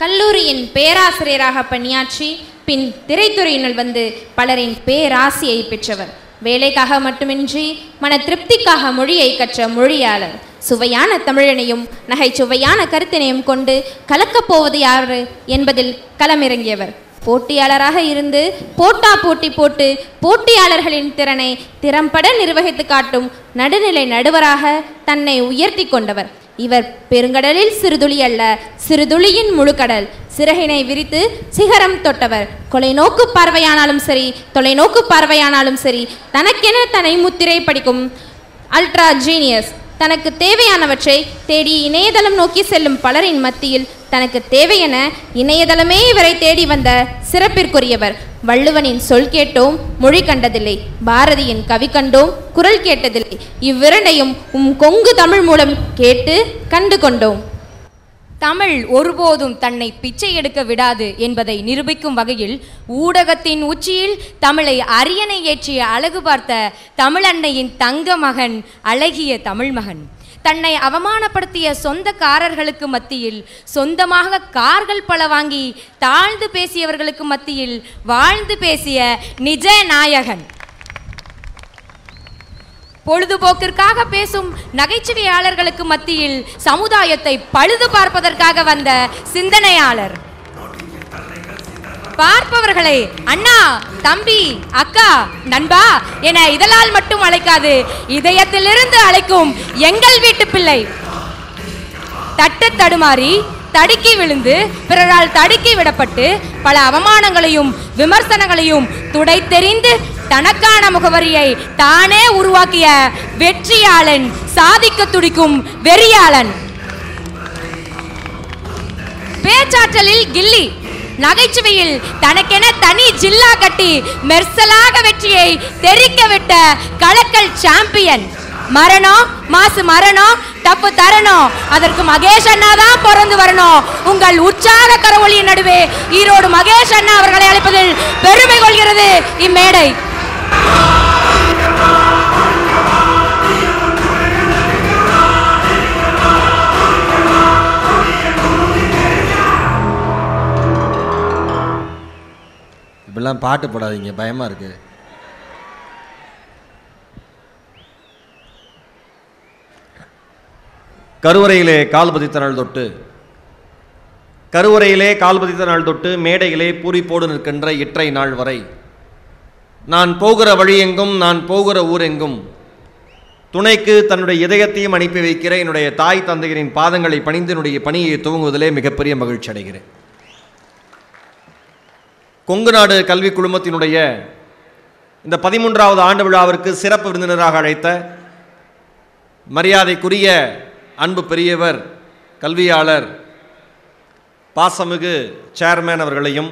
கல்லூரியின் பேராசிரியராக பணியாற்றி பின் திரைத்துறையினுள் வந்து பலரின் பேராசியை பெற்றவர். வேலைக்காக மட்டுமின்றி மன திருப்திக்காக மொழியை கற்ற மொழியாளர். சுவையான தமிழனையும் நகைச்சுவையான கருத்தினையும் கொண்டு கலக்கப் போவது யாரு என்பதில் களமிறங்கியவர். போட்டியாளராக இருந்து போட்டா போட்டி போட்டு போட்டியாளர்களின் திறனை திறம்பட நிர்வகித்து காட்டும் நடுநிலை நடுவராக தன்னை உயர்த்தி கொண்டவர். இவர் பெருங்கடலில் சிறுதுளி அல்ல சிறுதுளியின் முழுக்கடல். சிறகினை விரித்து சிகரம் தொட்டவர். கொலைநோக்கு பார்வையானாலும் சரி தொலைநோக்கு பார்வையானாலும் சரி தனக்கென தன்னை முத்திரை படிக்கும் அல்ட்ரா ஜீனியஸ் தனக்கு தேவையானவற்றை தேடி இணையதளம் நோக்கி செல்லும் பலரின் மத்தியில் தனக்கு தேவையென இணையதளமே இவரை தேடி வந்த சிறப்பிற்குரியவர். வள்ளுவனின் சொல் கேட்டோம் மொழி கண்டதில்லை. பாரதியின் கவி கண்டோம் குரல் கேட்டதில்லை. இவ்விரண்டையும் உம் கொங்கு தமிழ் மூலம் கேட்டு கண்டு கொண்டோம். தமிழ் ஒருபோதும் தன்னை பிச்சை எடுக்க விடாது என்பதை நிரூபிக்கும் வகையில் ஊடகத்தின் உச்சியில் தமிழை அரியணை ஏற்றிய அழகு பார்த்த தமிழன்னையின் தங்க மகன் அழகிய தமிழ் மகன் தன்னை அவமானப்படுத்திய சொந்தக்காரர்களுக்கு மத்தியில் சொந்தமாக கார்கள் பல வாங்கி தாழ்ந்து பேசியவர்களுக்கு மத்தியில் வாழ்ந்து பேசிய நிஜ நாயகன். பொழுதுபோக்கிற்காக பேசும் நகைச்சுவையாளர்களுக்கு மத்தியில் சமுதாயத்தை பழுது பார்ப்பதற்காக வந்த சிந்தனையாளர். பார்ப்பவர்களை அண்ணா தம்பி அக்கா நண்பா என இதழால் மட்டும் அழைக்காது இதயத்திலிருந்து அழைக்கும் எங்கள் வீட்டு பிள்ளை. தட்டு தடுமாறி தடுக்கி விழுந்து பிறரால் தடுக்கி விடப்பட்டு பல அவமானங்களையும் விமர்சனங்களையும் துடைத்தெறிந்து தனக்கான முகவரியை தானே உருவாக்கிய வெற்றியாளன் சாதிக்க துடிக்கும் வெறியாளன். பேச்சாற்றலில் கில்லி. நகைச்சுவையில் தனக்கென தனி ஜில்லா கட்டி மெர்சலாக வெற்றியை தெரிக்க விட்ட கலக்கல் சாம்பியன் மரணம் மாசு மரணம் தப்பு தரணும் அதற்கு மகேஷ் அண்ணா தான் பிறந்து வரணும் உங்கள் உற்சாக கரவொலியின் நடுவே ஈரோடு மகேஷ் அண்ணா அவர்களை அழைப்பதில் பெருமை கொள்கிறது இம்மேடை. இப்படிலாம் பாட்டு போடாதீங்க பயமாக இருக்கு. கருவறையிலே கால் பதித்த நாள் தொட்டு கருவறையிலே கால் பதித்த நாள் தொட்டு மேடையிலே பூரிப்போடு நிற்கின்ற இற்றை நாள் வரை நான் போகிற வழியெங்கும் நான் போகிற ஊரெங்கும் துணைக்கு தன்னுடைய இதயத்தையும் அனுப்பி வைக்கிற என்னுடைய தாய் தந்தையரின் பாதங்களை பணிந்து என்னுடைய பணியை துவங்குவதிலே மிகப்பெரிய மகிழ்ச்சி அடைகிறேன். கொங்கு நாடு கல்வி குழுமத்தினுடைய இந்த பதிமூன்றாவது ஆண்டு விழாவிற்கு சிறப்பு விருந்தினராக அழைத்த மரியாதைக்குரிய அன்பு பெரியவர் கல்வியாளர் பாசமிகு சேர்மேன் அவர்களையும்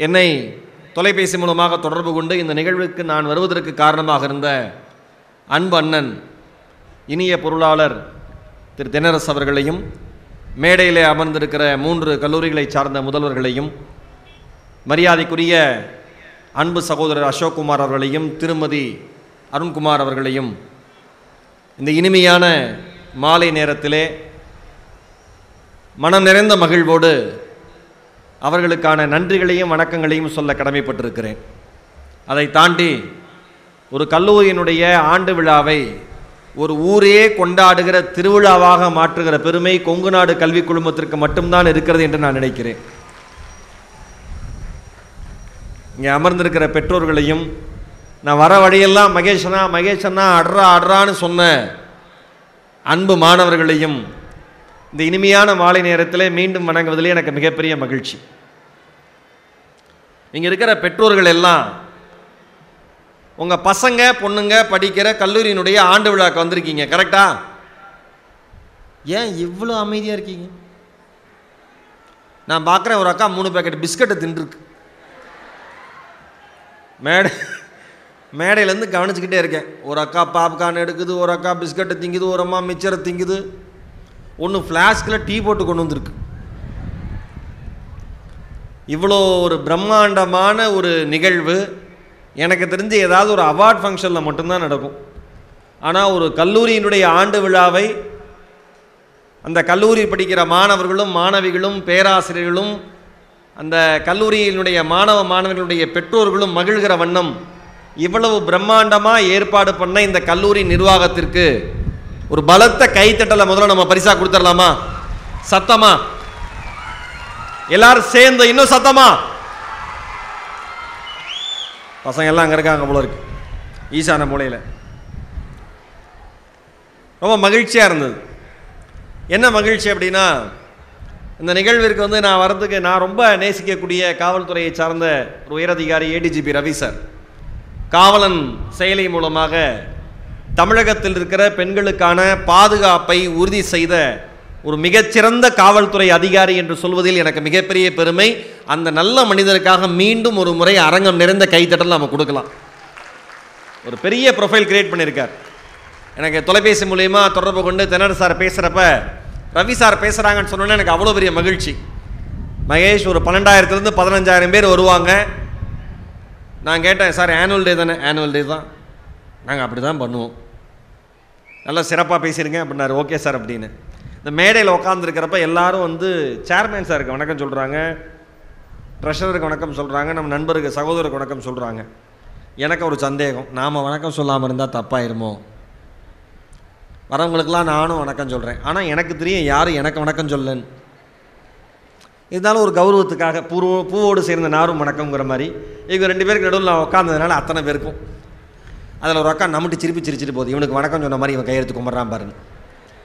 என்னை தொலைபேசி மூலமாக தொடர்பு கொண்டு இந்த நிகழ்வுக்கு நான் வருவதற்கு காரணமாக இருந்த அன்பு அண்ணன் இனிய பொருளாளர் திரு தென்னரசு அவர்களையும் மேடையிலே அமர்ந்திருக்கிற மூன்று கல்லூரிகளை சார்ந்த முதல்வர்களையும் மரியாதைக்குரிய அன்பு சகோதரர் அசோக்குமார் அவர்களையும் திருமதி அருண்குமார் அவர்களையும் இந்த இனிமையான மாலை நேரத்திலே மனம் நிறைந்த மகிழ்வோடு அவர்களுக்கான நன்றிகளையும் வணக்கங்களையும் சொல்ல கடமைப்பட்டிருக்கிறேன். அதை தாண்டி ஒரு கல்லூரியினுடைய ஆண்டு விழாவை ஒரு ஊரே கொண்டாடுகிற திருவிழாவாக மாற்றுகிற பெருமை கொங்கு நாடு கல்வி குழுமத்திற்கு மட்டும்தான் இருக்கிறது என்று நான் நினைக்கிறேன். இங்கே அமர்ந்திருக்கிற பெற்றோர்களையும் நான் வர வழியெல்லாம் மகேஷனா மகேஷனா அட்ரா அட்ரான்னு சொன்ன அன்பு மாணவர்களையும் இந்த இனிமையான மாலை நேரத்தில் மீண்டும் வணங்குவதிலே எனக்கு மிகப்பெரிய மகிழ்ச்சி. இங்கே இருக்கிற பெற்றோர்கள் எல்லாம் உங்கள் பசங்க பொண்ணுங்க படிக்கிற கல்லூரியினுடைய ஆண்டு விழாக்கு வந்திருக்கீங்க கரெக்டா ஏன் இவ்வளோ அமைதியாக இருக்கீங்க? நான் பார்க்குறேன் ஒரு அக்கா மூணு பேக்கெட் பிஸ்கட்டை தின்றுருக்கு மேடை மேடையிலேருந்து கவனிச்சுக்கிட்டே இருக்கேன். ஒரு அக்கா பாப்கார்ன் எடுக்குது ஒரு அக்கா பிஸ்கட்டை திங்குது ஒரு அம்மா மிச்சரை திங்குது. ஒன்று ஃப்ளாஸ்கில் டீ போட்டு கொண்டு வந்திருக்கு. இவ்வளோ ஒரு பிரம்மாண்டமான ஒரு நிகழ்வு. எனக்கு தெரிஞ்சு ஏதாவது ஒரு அவார்ட் ஃபங்க்ஷனில் மட்டும்தான் நடக்கும். ஆனால் ஒரு கல்லூரியினுடைய ஆண்டு விழாவை அந்த கல்லூரி படிக்கிற மாணவர்களும் மாணவிகளும் பேராசிரியர்களும் அந்த கல்லூரியினுடைய மாணவ மாணவர்களுடைய பெற்றோர்களும் மகிழ்கிற வண்ணம் இவ்வளவு பிரம்மாண்டமாக ஏற்பாடு பண்ண இந்த கல்லூரி நிர்வாகத்திற்கு ஒரு பலத்த கைத்தட்டலை முதல்ல நம்ம பரிசாக கொடுத்துடலாமா? சத்தமா? எல்லாரும் சேர்ந்து இன்னும் சத்தமா? பசங்க எல்லாம் அங்கே இருக்காங்க போல இருக்கு. ஈசான மூலையில். ரொம்ப மகிழ்ச்சியாக இருந்தது. என்ன மகிழ்ச்சி அப்படின்னா இந்த நிகழ்விற்கு வந்து நான் வரதுக்கு நான் ரொம்ப நேசிக்கக்கூடிய காவல்துறையை சார்ந்த ஒரு உயரதிகாரி ஏடிஜிபி ரவி சார். காவலன் செயலி மூலமாக தமிழகத்தில் இருக்கிற பெண்களுக்கான பாதுகாப்பை உறுதி செய்த ஒரு மிகச்சிறந்த காவல்துறை அதிகாரி என்று சொல்வதில் எனக்கு மிகப்பெரிய பெருமை. அந்த நல்ல மனிதருக்காக மீண்டும் ஒரு முறை அரங்கம் நிறைந்த கைத்தட்டல் நம்ம கொடுக்கலாம். ஒரு பெரிய ப்ரொஃபைல் கிரியேட் பண்ணியிருக்கார் எனக்கு தொலைபேசி மூலயமா தொடர்பு கொண்டு தென்னர் சார் பேசுகிறப்ப ரவி சார் பேசுகிறாங்கன்னு சொன்னோன்னே எனக்கு அவ்வளோ பெரிய மகிழ்ச்சி. மகேஷ் ஒரு பன்னெண்டாயிரத்துலேருந்து பதினஞ்சாயிரம் பேர் வருவாங்க. நான் கேட்டேன் சார் ஆனுவல் டே தானே? ஆனுவல் டே தான். நாங்கள் அப்படி தான் பண்ணுவோம். நல்லா சிறப்பாக பேசியிருங்க அப்படின்னாரு. ஓகே சார் அப்படின்னு. இந்த மேடையில் உட்காந்துருக்கிறப்ப எல்லாரும் வந்து சேர்மேன் சாருக்கு வணக்கம் சொல்கிறாங்க ட்ரெஷரருக்கு வணக்கம் சொல்கிறாங்க நம்ம நண்பருக்கு சகோதரருக்கு வணக்கம் சொல்கிறாங்க எனக்கு ஒரு சந்தேகம். நாம் வணக்கம் சொல்லாமல் இருந்தால் தப்பாயிருமோ? வரவங்களுக்கெல்லாம் நானும் வணக்கம் சொல்கிறேன் ஆனால் எனக்கு தெரியும் யாரும் எனக்கு வணக்கம் சொல்லன்னு இருந்தாலும் ஒரு கௌரவத்துக்காக பூர்வ பூவோடு சேர்ந்த நாரும் வணக்கங்கிற மாதிரி. இவங்க ரெண்டு பேருக்கு நடுவில் நான் உட்காந்ததுனால அத்தனை பேருக்கும். அதில் ஒரு அக்கா நம்மட்டு சிரிப்பு சிரிச்சிட்டு போகுது. இவனுக்கு வணக்கம் சொன்ன மாதிரி இவன் கையெழுத்து கும்பிட்றான் பாருங்க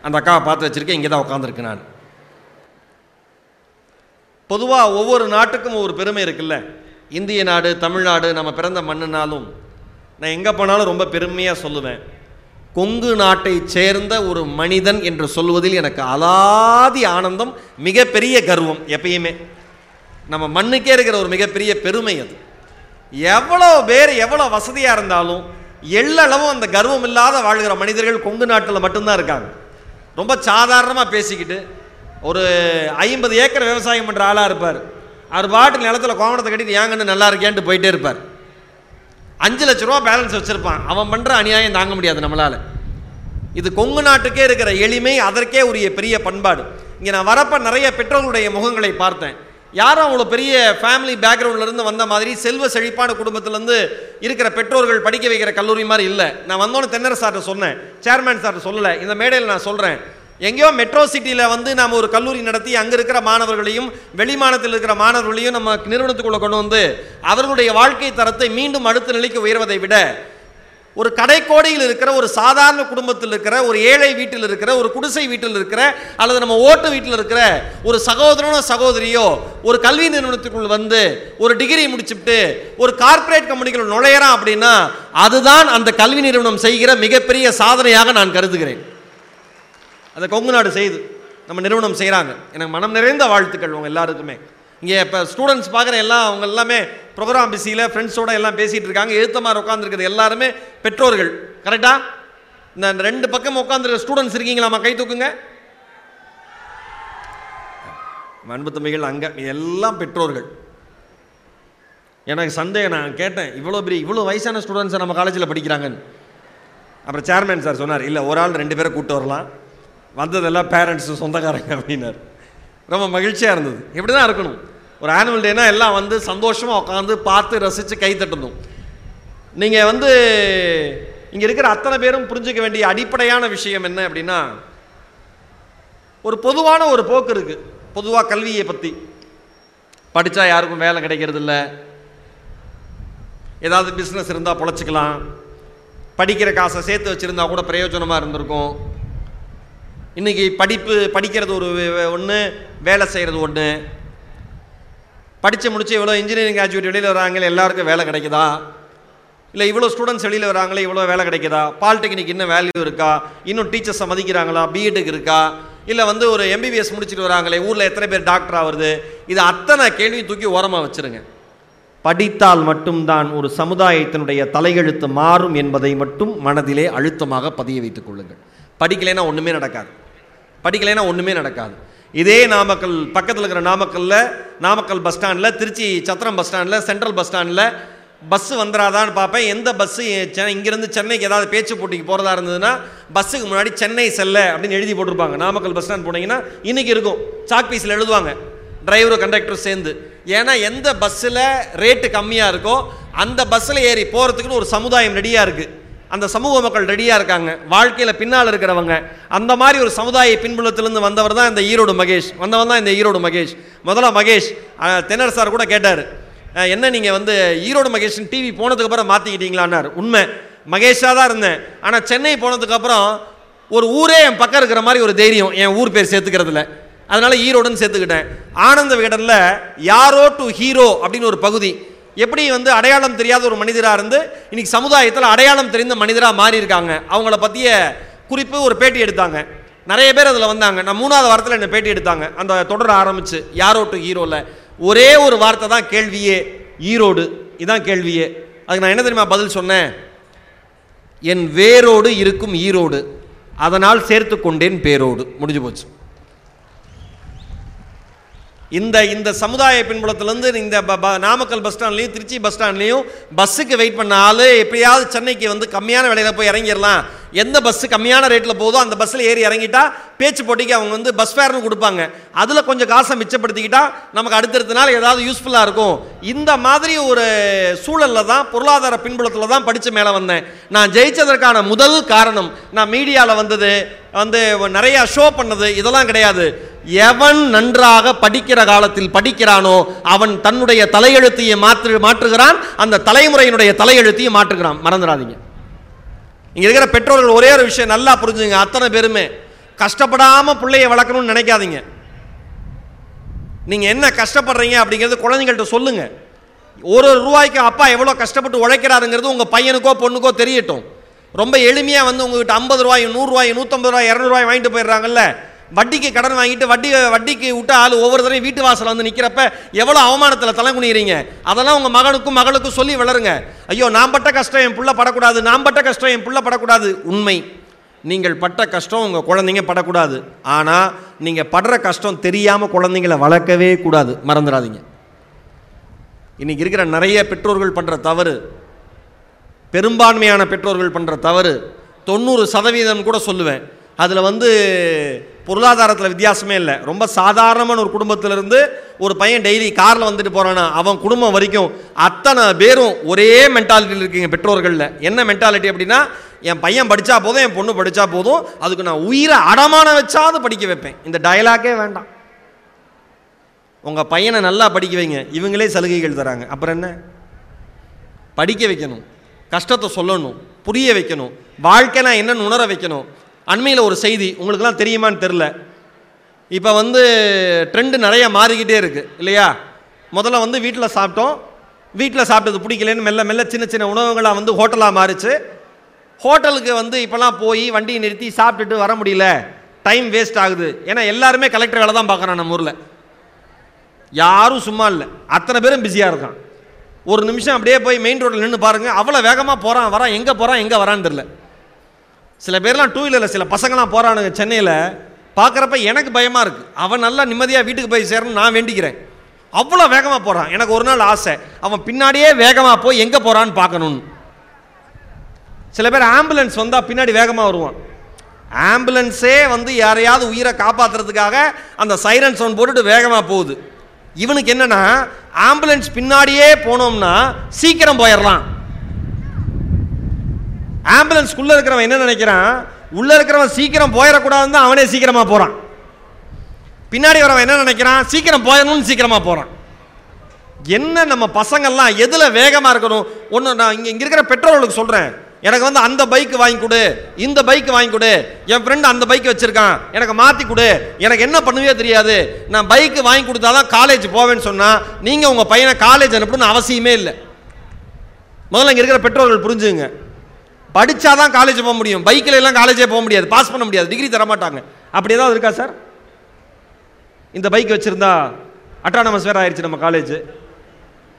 அந்த அக்காவை பார்த்து வச்சிருக்கேன் இங்கே தான் உட்காந்துருக்கு நான். பொதுவாக ஒவ்வொரு நாட்டுக்கும் ஒவ்வொரு பெருமை இருக்குல்ல. இந்திய நாடு தமிழ்நாடு நம்ம பிறந்த மண்ணுனாலும் நான் எங்கே போனாலும் ரொம்ப பெருமையாக சொல்லுவேன். கொங்கு நாட்டை சேர்ந்த ஒரு மனிதன் என்று சொல்வதில் எனக்கு அலாதி ஆனந்தம் மிகப்பெரிய கர்வம் எப்பயுமே. நம்ம மண்ணுக்கே இருக்கிற ஒரு மிகப்பெரிய பெருமை அது. எவ்வளோ பேர் எவ்வளோ வசதியாக இருந்தாலும் எள்ளளவும் அந்த கர்வம் இல்லாத வாழ்கிற மனிதர்கள் கொங்கு நாட்டில் மட்டும்தான் இருக்காங்க. ரொம்ப சாதாரணமாக பேசிக்கிட்டு ஒரு ஐம்பது ஏக்கர் விவசாயம் பண்ணுற ஆளாக இருப்பார். அவர் பாட்டு நிலத்துல கோவணத்தை கட்டிட்டு ஏங்கன்னு நல்லா இருக்கேன்ட்டு போயிட்டே இருப்பார். அஞ்சு லட்ச ரூபா பேலன்ஸ் வச்சுருப்பான். அவன் பண்ணுற அநியாயம் தாங்க முடியாது நம்மளால். இது கொங்கு நாட்டுக்கே இருக்கிற எளிமை அதற்கே உரிய பெரிய பண்பாடு. இங்கே நான் வரப்போ நிறைய பெற்றோர்களுடைய முகங்களை பார்த்தேன். யாரும் அவ்வளோ பெரிய ஃபேமிலி பேக்ரவுண்ட்லேருந்து வந்த மாதிரி செல்வ செழிப்பான குடும்பத்திலேருந்து இருக்கிற பெற்றோர்கள் படிக்க வைக்கிற கல்லூரி மாதிரி இல்லை. நான் வந்தோன்னு தென்னர சார்ட்ட சொன்னேன். சேர்மேன் சார்ட்ட சொல்லலை. இந்த மேடையில் நான் சொல்கிறேன் எங்கேயோ மெட்ரோ சிட்டியில் வந்து நாம் ஒரு கல்லூரி நடத்தி அங்கே இருக்கிற மாணவர்களையும் வெளிமாநிலத்தில் இருக்கிற மாணவர்களையும் நம்ம நிறுவனத்துக்குள்ளே கொண்டு வந்து அவர்களுடைய வாழ்க்கை தரத்தை மீண்டும் அடுத்த நிலைக்கு உயர்வதை விட ஒரு கடைக்கோடியில் இருக்கிற ஒரு சாதாரண குடும்பத்தில் இருக்கிற ஒரு ஏழை வீட்டில் இருக்கிற ஒரு குடிசை வீட்டில் இருக்கிற அல்லது நம்ம ஓட்டு வீட்டில் இருக்கிற ஒரு சகோதரனோ சகோதரியோ ஒரு கல்வி நிறுவனத்துக்குள் வந்து ஒரு டிகிரி முடிச்சுட்டு ஒரு கார்ப்பரேட் கம்பெனிகள் நுழையிறான் அப்படின்னா அதுதான் அந்த கல்வி நிறுவனம் செய்கிற மிகப்பெரிய சாதனையாக நான் கருதுகிறேன். அதை கொங்கு நாடு செய்து நம்ம நிறுவனம் செய்கிறாங்க எனக்கு மனம் நிறைந்த வாழ்த்துக்கள் உங்கள் எல்லாருக்குமே. இங்கே இப்போ ஸ்டூடெண்ட்ஸ் பார்க்குற எல்லாம் அவங்க எல்லாமே ப்ரோக்ராம் பிஸியில் ஃப்ரெண்ட்ஸோட எல்லாம் பேசிகிட்டு இருக்காங்க. எழுத்தமாக உட்காந்துருக்குது எல்லாருமே பெற்றோர்கள். கரெக்டாக இந்த ரெண்டு பக்கம் உட்காந்துருக்க ஸ்டூடெண்ட்ஸ் இருக்கீங்களாம்மா? கை தூக்குங்க. அன்பு தம்பிகள் அங்கே எல்லாம் பெற்றோர்கள். எனக்கு சந்தேகம் நான் கேட்டேன் இவ்வளோ பெரிய இவ்வளோ வயசான ஸ்டூடெண்ட்ஸை நம்ம காலேஜில் படிக்கிறாங்கன்னு. அப்புறம் சேர்மேன் சார் சொன்னார் இல்லை ஒரு ஆள் ரெண்டு பேரை கூப்பிட்டு வரலாம். வந்ததெல்லாம் பேரண்ட்ஸு சொந்தக்காரங்க அப்படின்னார். ரொம்ப மகிழ்ச்சியாக இருந்தது. இப்படி தான் இருக்கணும். ஒரு ஆனுவல் டேனா எல்லாம் வந்து சந்தோஷமாக உட்காந்து பார்த்து ரசித்து கை தட்டணும். நீங்கள் வந்து இங்கே இருக்கிற அத்தனை பேரும் புரிஞ்சுக்க வேண்டிய அடிப்படையான விஷயம் என்ன அப்படின்னா ஒரு பொதுவான ஒரு போக்கு இருக்குது பொதுவாக கல்வியை பற்றி படித்தா யாருக்கும் வேலை கிடைக்கிறது இல்லை ஏதாவது பிஸ்னஸ் இருந்தால் பொழைச்சிக்கலாம். படிக்கிற காசை சேர்த்து வச்சுருந்தா கூட பிரயோஜனமாக இருந்திருக்கும். இன்றைக்கி படிப்பு படிக்கிறது ஒரு ஒன்று வேலை செய்கிறது ஒன்று படித்து முடிச்சு இவ்வளோ இன்ஜினியரிங் கிராஜுவேட் வெளியில் வராங்களே எல்லாருக்கும் வேலை கிடைக்குதா? இல்லை இவ்வளோ ஸ்டூடெண்ட்ஸ் வெளியில் வராங்களே இவ்வளோ வேலை கிடைக்குதா? பாலிடெக்னிக் இன்னும் வேல்யூ இருக்கா? இன்னும் டீச்சர்ஸை மதிக்கிறாங்களா? பிஎட்டுக்கு இருக்கா? இல்லை வந்து ஒரு எம்பிபிஎஸ் முடிச்சுட்டு வராங்களே ஊரில் எத்தனை பேர் டாக்டர் ஆகுறது இது அத்தனை கேள்வியும் தூக்கி ஓரமாக வச்சுருங்க. படித்தால் மட்டும்தான் ஒரு சமுதாயத்தினுடைய தலையெழுத்து மாறும் என்பதை மட்டும் மனதிலே அழுத்தமாக பதிய வைத்துக் கொள்ளுங்கள். படிக்கலைன்னா ஒன்றுமே நடக்காது. படிக்கலைன்னா ஒன்றுமே நடக்காது. இதே நாமக்கல் பக்கத்தில் இருக்கிற நாமக்கல்ல நாமக்கல் பஸ் ஸ்டாண்டில் திருச்சி சத்திரம் பஸ் ஸ்டாண்டில் சென்ட்ரல் பஸ் ஸ்டாண்டில் பஸ்ஸு வந்துடாதான்னு பார்ப்பேன் எந்த பஸ்ஸு சென்னை இங்கேருந்து சென்னைக்கு ஏதாவது பேச்சு போட்டிக்கு போகிறதா இருந்ததுன்னா பஸ்ஸுக்கு முன்னாடி சென்னை செல்ல அப்படின்னு எழுதி போட்டிருப்பாங்க. நாமக்கல் பஸ் ஸ்டாண்ட் போனீங்கன்னா இன்றைக்கி இருக்கும். சாக் பீஸில் எழுதுவாங்க. டிரைவரும் கண்டக்டரும் சேர்ந்து. ஏன்னா எந்த பஸ்ஸில் ரேட்டு கம்மியாக இருக்கோ அந்த பஸ்ஸில் ஏறி போகிறதுக்குன்னு ஒரு சமுதாயம் ரெடியாக இருக்குது அந்த சமூக மக்கள் ரெடியாக இருக்காங்க. வாழ்க்கையில் பின்னால் இருக்கிறவங்க. அந்த மாதிரி ஒரு சமுதாய பின்புலத்திலிருந்து வந்தவர் தான் இந்த ஈரோடு மகேஷ். வந்தவன் தான் இந்த ஈரோடு மகேஷ். முதல்ல மகேஷ் தென்னர் சார் கூட கேட்டார். என்ன நீங்கள் வந்து ஈரோடு மகேஷ்னு டிவி போனதுக்கு அப்புறம் மாற்றிக்கிட்டீங்களான்னார் உண்மை. மகேஷாக தான் இருந்தேன். ஆனால் சென்னை போனதுக்கப்புறம் ஒரு ஊரே என் பக்கம் இருக்கிற மாதிரி ஒரு தைரியம். என் ஊர் பேர் சேர்த்துக்கிறதுல. அதனால் ஈரோடுன்னு சேர்த்துக்கிட்டேன். ஆனந்த விகடனில் யாரோ டு ஹீரோ அப்படின்னு ஒரு பகுதி. எப்படி வந்து அடையாளம் தெரியாத ஒரு மனிதராக இருந்து இன்னைக்கு சமுதாயத்தில் அடையாளம் தெரிந்த மனிதராக மாறி இருக்காங்க அவங்கள பற்றிய குறிப்பு ஒரு பேட்டி எடுத்தாங்க. நிறைய பேர் அதில் வந்தாங்க. நான் மூணாவது வாரத்தில் என்னை பேட்டி எடுத்தாங்க. அந்த தொடர ஆரம்பிச்சு யாரோ டு ஹீரோவில் ஒரே ஒரு வார்த்தை தான் கேள்வியே ஈரோடு. இதான் கேள்வியே. அதுக்கு நான் என்ன தெரியுமா பதில் சொன்னேன்? என் வேரோடு இருக்கும் ஈரோடு. அதனால் சேர்த்து கொண்டேன் பேரோடு. முடிஞ்சு போச்சு. இந்த இந்த சமுதாய பின்புலத்திலேருந்து இந்த ப- ப- நாமக்கல் பஸ் ஸ்டாண்ட்லேயும் திருச்சி பஸ் ஸ்டாண்ட்லேயும் பஸ்ஸுக்கு வெயிட் பண்ண ஆள் எப்படியாவது சென்னைக்கு வந்து கம்மியான விலையில் போய் இறங்கிடலாம். எந்த பஸ்ஸு கம்மியான ரேட்டில் போதோ அந்த பஸ்ஸில் ஏறி இறங்கிட்டா பேச்சு போட்டிக்கு அவங்க வந்து பஸ் ஃபேர்னு கொடுப்பாங்க. அதில் கொஞ்சம் காசை மிச்சப்படுத்திக்கிட்டா நமக்கு அடுத்தடுத்த நாள் ஏதாவது யூஸ்ஃபுல்லாக இருக்கும். இந்த மாதிரி ஒரு சூழலில் தான் பொருளாதார பின்புலத்தில் தான் படித்து மேலே வந்தேன். நான் ஜெயிச்சதற்கான முதல் காரணம் நான் மீடியாவில் வந்தது வந்து நிறையா ஷோ பண்ணது இதெல்லாம் கிடையாது. எவன் நன்றாக படிக்கிற காலத்தில் படிக்கிறானோ அவன் தன்னுடைய தலையெழுத்தையும் மாற்று மாற்றுகிறான் அந்த தலைமுறையினுடைய தலையெழுத்தையும் மாற்றுகிறான். மறந்துடாதீங்க. இங்கே இருக்கிற பெற்றோர்கள் ஒரே ஒரு விஷயம் நல்லா புரிஞ்சுங்க அத்தனை பேருமே. கஷ்டப்படாமல் பிள்ளைய வளர்க்கணும்னு நினைக்காதீங்க. நீங்கள் என்ன கஷ்டப்படுறீங்க அப்படிங்கிறது குழந்தைங்கள்ட்ட சொல்லுங்கள் ஒரு ஒரு ரூபாய்க்கு அப்பா எவ்வளோ கஷ்டப்பட்டு உழைக்கிறாருங்கிறது உங்கள் பையனுக்கோ பொண்ணுக்கோ தெரியட்டும். ரொம்ப எளிமையாக வந்து உங்கள்கிட்ட ஐம்பது ரூபாய் நூறுரூவாய் நூற்றம்பது ரூபாய் இரநூறுவாய் வாங்கிட்டு போயிடுறாங்கல்ல. வட்டிக்கு கடன் வாங்கிட்டு வட்டி வட்டிக்கு விட்டு ஆள் ஒவ்வொரு தடவையும் வீட்டு வாசல் வந்து நிற்கிறப்ப எவ்வளோ அவமானத்தில் தலை குனிகிறீங்க அதெல்லாம் உங்கள் மகனுக்கும் மகளுக்கும் சொல்லி வளருங்க. ஐயோ நான் பட்ட கஷ்டம் என் புள்ள படக்கூடாது நான் பட்ட கஷ்டம் என் புள்ள படக்கூடாது. உண்மை. நீங்கள் பட்ட கஷ்டம் உங்கள் குழந்தைங்க படக்கூடாது. ஆனால் நீங்கள் படுற கஷ்டம் தெரியாமல் குழந்தைங்கள வளர்க்கவே கூடாது. மறந்துடாதீங்க. இன்னைக்கு இருக்கிற நிறைய பெற்றோர்கள் பண்ணுற தவறு பெரும்பான்மையான பெற்றோர்கள் பண்ணுற தவறு தொண்ணூறு சதவீதம் கூட சொல்லுவேன். அதில் வந்து பொருளாதாரத்தில் வித்தியாசமே இல்லை. ரொம்ப சாதாரணமான ஒரு குடும்பத்திலிருந்து ஒரு பையன் டெய்லி காரில் வந்துட்டு போகிறானா அவன் குடும்பம் வரைக்கும் அத்தனை பேரும் ஒரே மென்டாலிட்டியில் இருக்கீங்க பெற்றோர்களில். என்ன மென்டாலிட்டி அப்படின்னா என் பையன் படித்தா போதும் என் பொண்ணு படித்தா போதும் அதுக்கு நான் உயிரை அடமான வச்சாவது படிக்க வைப்பேன். இந்த டயலாக்கே வேண்டாம். உங்கள் பையனை நல்லா படிக்க வைங்க. இவங்களே சலுகைகள் தராங்க. அப்புறம் என்ன? படிக்க வைக்கணும். கஷ்டத்தை சொல்லணும். புரிய வைக்கணும். வாழ்க்கைனா என்னன்னு உணர வைக்கணும். அண்மையில் ஒரு செய்தி உங்களுக்கெல்லாம் தெரியுமான்னு தெரில இப்போ வந்து ட்ரெண்டு நிறையா மாறிக்கிட்டே இருக்குது இல்லையா? முதல்ல வந்து வீட்டில் சாப்பிட்டோம். வீட்டில் சாப்பிட்டது பிடிக்கலன்னு மெல்ல மெல்ல சின்ன சின்ன உணவுகளாக வந்து ஹோட்டலாக மாறிச்சு. ஹோட்டலுக்கு வந்து இப்போலாம் போய் வண்டியை நிறுத்தி சாப்பிட்டுட்டு வர முடியல. டைம் வேஸ்ட் ஆகுது. ஏன்னா எல்லாருமே கலெக்டர் வேலை தான் பார்க்குறான் நம்ம ஊரில். யாரும் சும்மா இல்லை. அத்தனை பேரும் பிஸியாக இருக்கான். ஒரு நிமிஷம் அப்படியே போய் மெயின் ரோட்டில் நின்று பாருங்கள் அவ்வளோ வேகமாக போகிறான் வரான். எங்கே போகிறான் எங்கே வரான்னு தெரில சில பேர்லாம் டூ வீலரில் சில பசங்களாம் போகிறானுங்க சென்னையில் பார்க்குறப்ப எனக்கு பயமாக இருக்குது அவன் நல்லா நிம்மதியாக வீட்டுக்கு போய் சேரணும்னு நான் வேண்டிக்கிறேன். அவ்வளோ வேகமாக போகிறான் எனக்கு ஒரு நாள் ஆசை. அவன் பின்னாடியே வேகமாக போய் எங்கே போகிறான்னு பார்க்கணுன்னு சில பேர் ஆம்புலன்ஸ் வந்தால் பின்னாடி வேகமாக வருவான். ஆம்புலன்ஸே வந்து யாரையாவது உயிரை காப்பாற்றுறதுக்காக அந்த சைரன் சவுண்ட் போட்டுட்டு வேகமாக போகுது. இவனுக்கு என்னென்னா ஆம்புலன்ஸ் பின்னாடியே போனோம்னா சீக்கிரம் போயிடலாம். ஆம்புலன்ஸ்குள்ளே இருக்கிறவன் என்ன நினைக்கிறான்? உள்ளே இருக்கிறவன் சீக்கிரம் போயிடக்கூடாதுன்னு தான் அவனே சீக்கிரமாக போகிறான் பின்னாடி வரவன் என்ன நினைக்கிறான்? சீக்கிரம் போயிடணும்னு சீக்கிரமாக போகிறான் என்ன நம்ம பசங்கள்லாம் எதில் வேகமாக இருக்கணும்? ஒன்று நான் இங்கே இங்கே இருக்கிற பெற்றோர்களுக்கு சொல்கிறேன் எனக்கு வந்து அந்த பைக் வாங்கி கொடு இந்த பைக் வாங்கி கொடு என் ஃப்ரெண்டு அந்த பைக் வச்சுருக்கான் எனக்கு மாற்றி கொடு எனக்கு என்ன பண்ணுவே தெரியாது. நான் பைக் வாங்கி கொடுத்தா தான் காலேஜ் போவேன்னு சொன்னால் நீங்கள் உங்கள் பையனை காலேஜ் அனுப்பணும்னு அவசியமே இல்லை. முதல்ல இங்கே இருக்கிற பெற்றோர்கள் புரிஞ்சுங்க படித்தா தான் காலேஜ் போக முடியும். பைக்கில் எல்லாம் காலேஜே போக முடியாது. பாஸ் பண்ண முடியாது. டிகிரி தர மாட்டாங்க அப்படி ஏதாவது இருக்கா சார் இந்த பைக் வச்சுருந்தா அட்டானமஸ் வேறு ஆயிடுச்சு நம்ம காலேஜ்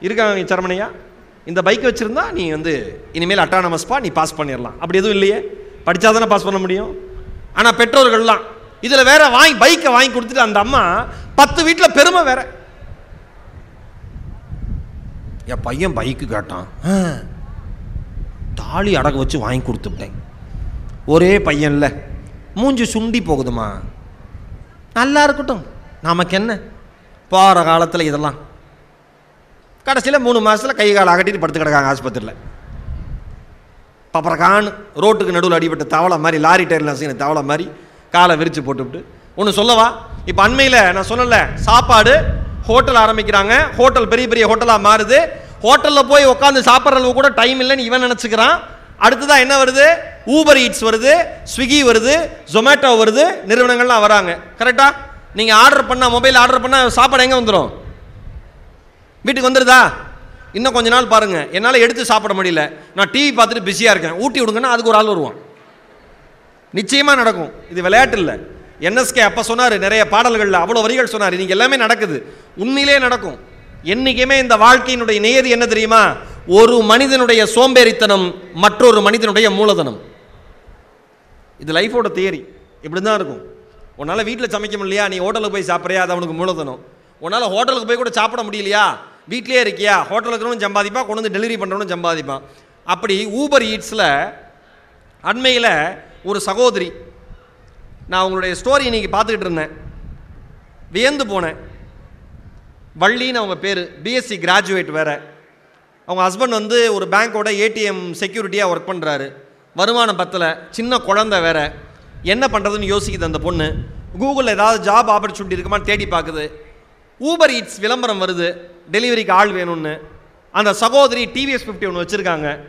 இருக்காங்க சரமணியா இந்த பைக் வச்சுருந்தா நீ வந்து இனிமேல் அட்டானமஸ்ப்பா நீ பாஸ் பண்ணிடலாம் அப்படி எதுவும் இல்லையே. படித்தா தானே பாஸ் பண்ண முடியும். ஆனால் பெற்றோர்கள்லாம் இதில் வேற வாங்கி பைக்கை வாங்கி கொடுத்துட்டு அந்த அம்மா பத்து வீட்டில் பெருமை வேற. என் பையன் பைக்கு கேட்டான். தாலி அடகு வச்சு வாங்கி கொடுத்துட்டேன். ஒரே பையன்ல மூஞ்சி சுண்டி போகுதுமா? நல்லா இருக்கட்டும். நமக்கு என்ன? போகிற காலத்தில் இதெல்லாம். கடைசியில் மூணு மாதத்தில் கை கால் அகட்டிட்டு படுத்து கிடக்காங்க ஆஸ்பத்திரியில். பப்பரக்கான் ரோட்டுக்கு நடுவில் அடிபட்ட தவளை மாதிரி லாரி டயரில் செய்யணும் தவளை மாதிரி காலை விரித்து போட்டுவிட்டு ஒன்று சொல்லவா? இப்போ அண்மையில் நான் சொல்லலை சாப்பாடு ஹோட்டல் ஆரம்பிக்கிறாங்க. ஹோட்டல் பெரிய பெரிய ஹோட்டலாக மாறுது. ஹோட்டலில் போய் உட்காந்து சாப்பிட்ற அளவு கூட டைம் இல்லைன்னு இவன் நினச்சிக்கிறான். அடுத்ததாக என்ன வருது? ஊபர் ஈட்ஸ் வருது ஸ்விக்கி வருது ஜொமேட்டோ வருது நிறுவனங்கள்லாம் வராங்க. கரெக்டாக நீங்கள் ஆர்டர் பண்ணால் மொபைல் ஆர்டர் பண்ணால் சாப்பாடு எங்கே வந்துடும் வீட்டுக்கு வந்துடுதா இன்னும் கொஞ்ச நாள் பாருங்கள் என்னால் எடுத்து சாப்பிட முடியல. நான் டிவி பார்த்துட்டு பிஸியாக இருக்கேன். ஊட்டி விடுங்கன்னா அதுக்கு ஒரு ஆள் வருவான். நிச்சயமாக நடக்கும். இது விளையாட்டு இல்லை. என்எஸ்கே அப்போ சொன்னார் நிறைய பாடல்களில் அவ்வளோ வரிகள் சொன்னார். இன்றைக்கி எல்லாமே நடக்குது. உண்மையிலே நடக்கும். என்றைக்குமே இந்த வாழ்க்கையினுடைய நியதி என்ன தெரியுமா? ஒரு மனிதனுடைய சோம்பேறித்தனம் மற்றொரு மனிதனுடைய மூலதனம். இது லைஃபோட தியரி இப்படி தான் இருக்கும். உன்னால் வீட்டில் சமைக்க முடியலையா? நீ ஹோட்டலுக்கு போய் சாப்பிட்றியா? அது அவனுக்கு மூலதனம். உன்னால் ஹோட்டலுக்கு போய் கூட சாப்பிட முடியலையா? வீட்டிலே இருக்கியா? ஹோட்டலுக்கு இருக்கிறவனும் சம்பாதிப்பான் கொண்டு வந்து டெலிவரி பண்ணுறவனும் சம்பாதிப்பான். அப்படி ஊபர் ஈட்ஸில் அண்மையில் ஒரு சகோதரி நான் உங்களுடைய ஸ்டோரி இன்னைக்கு பார்த்துக்கிட்டு இருந்தேன். வியந்து போனேன். வள்ளின்னு அவங்க பேர். பிஎஸ்சி கிராஜுவேட் வேறு. அவங்க ஹஸ்பண்ட் வந்து ஒரு பேங்க்கோட ஏடிஎம் செக்யூரிட்டியாக ஒர்க் பண்ணுறாரு வருமானம் பத்தலை. சின்ன குழந்த வேற. என்ன பண்ணுறதுன்னு யோசிக்குது அந்த பொண்ணு. கூகுளில் ஏதாவது ஜாப் ஆப்பர்ச்சுனிட்டி இருக்குமான்னு தேடி பார்க்குது ஊபர் ஈட்ஸ் விளம்பரம் வருது. டெலிவரிக்கு ஆள் வேணும்னு. அந்த சகோதரி டிவிஎஸ் ஃபிஃப்டி ஒன்று வச்சுருக்காங்க.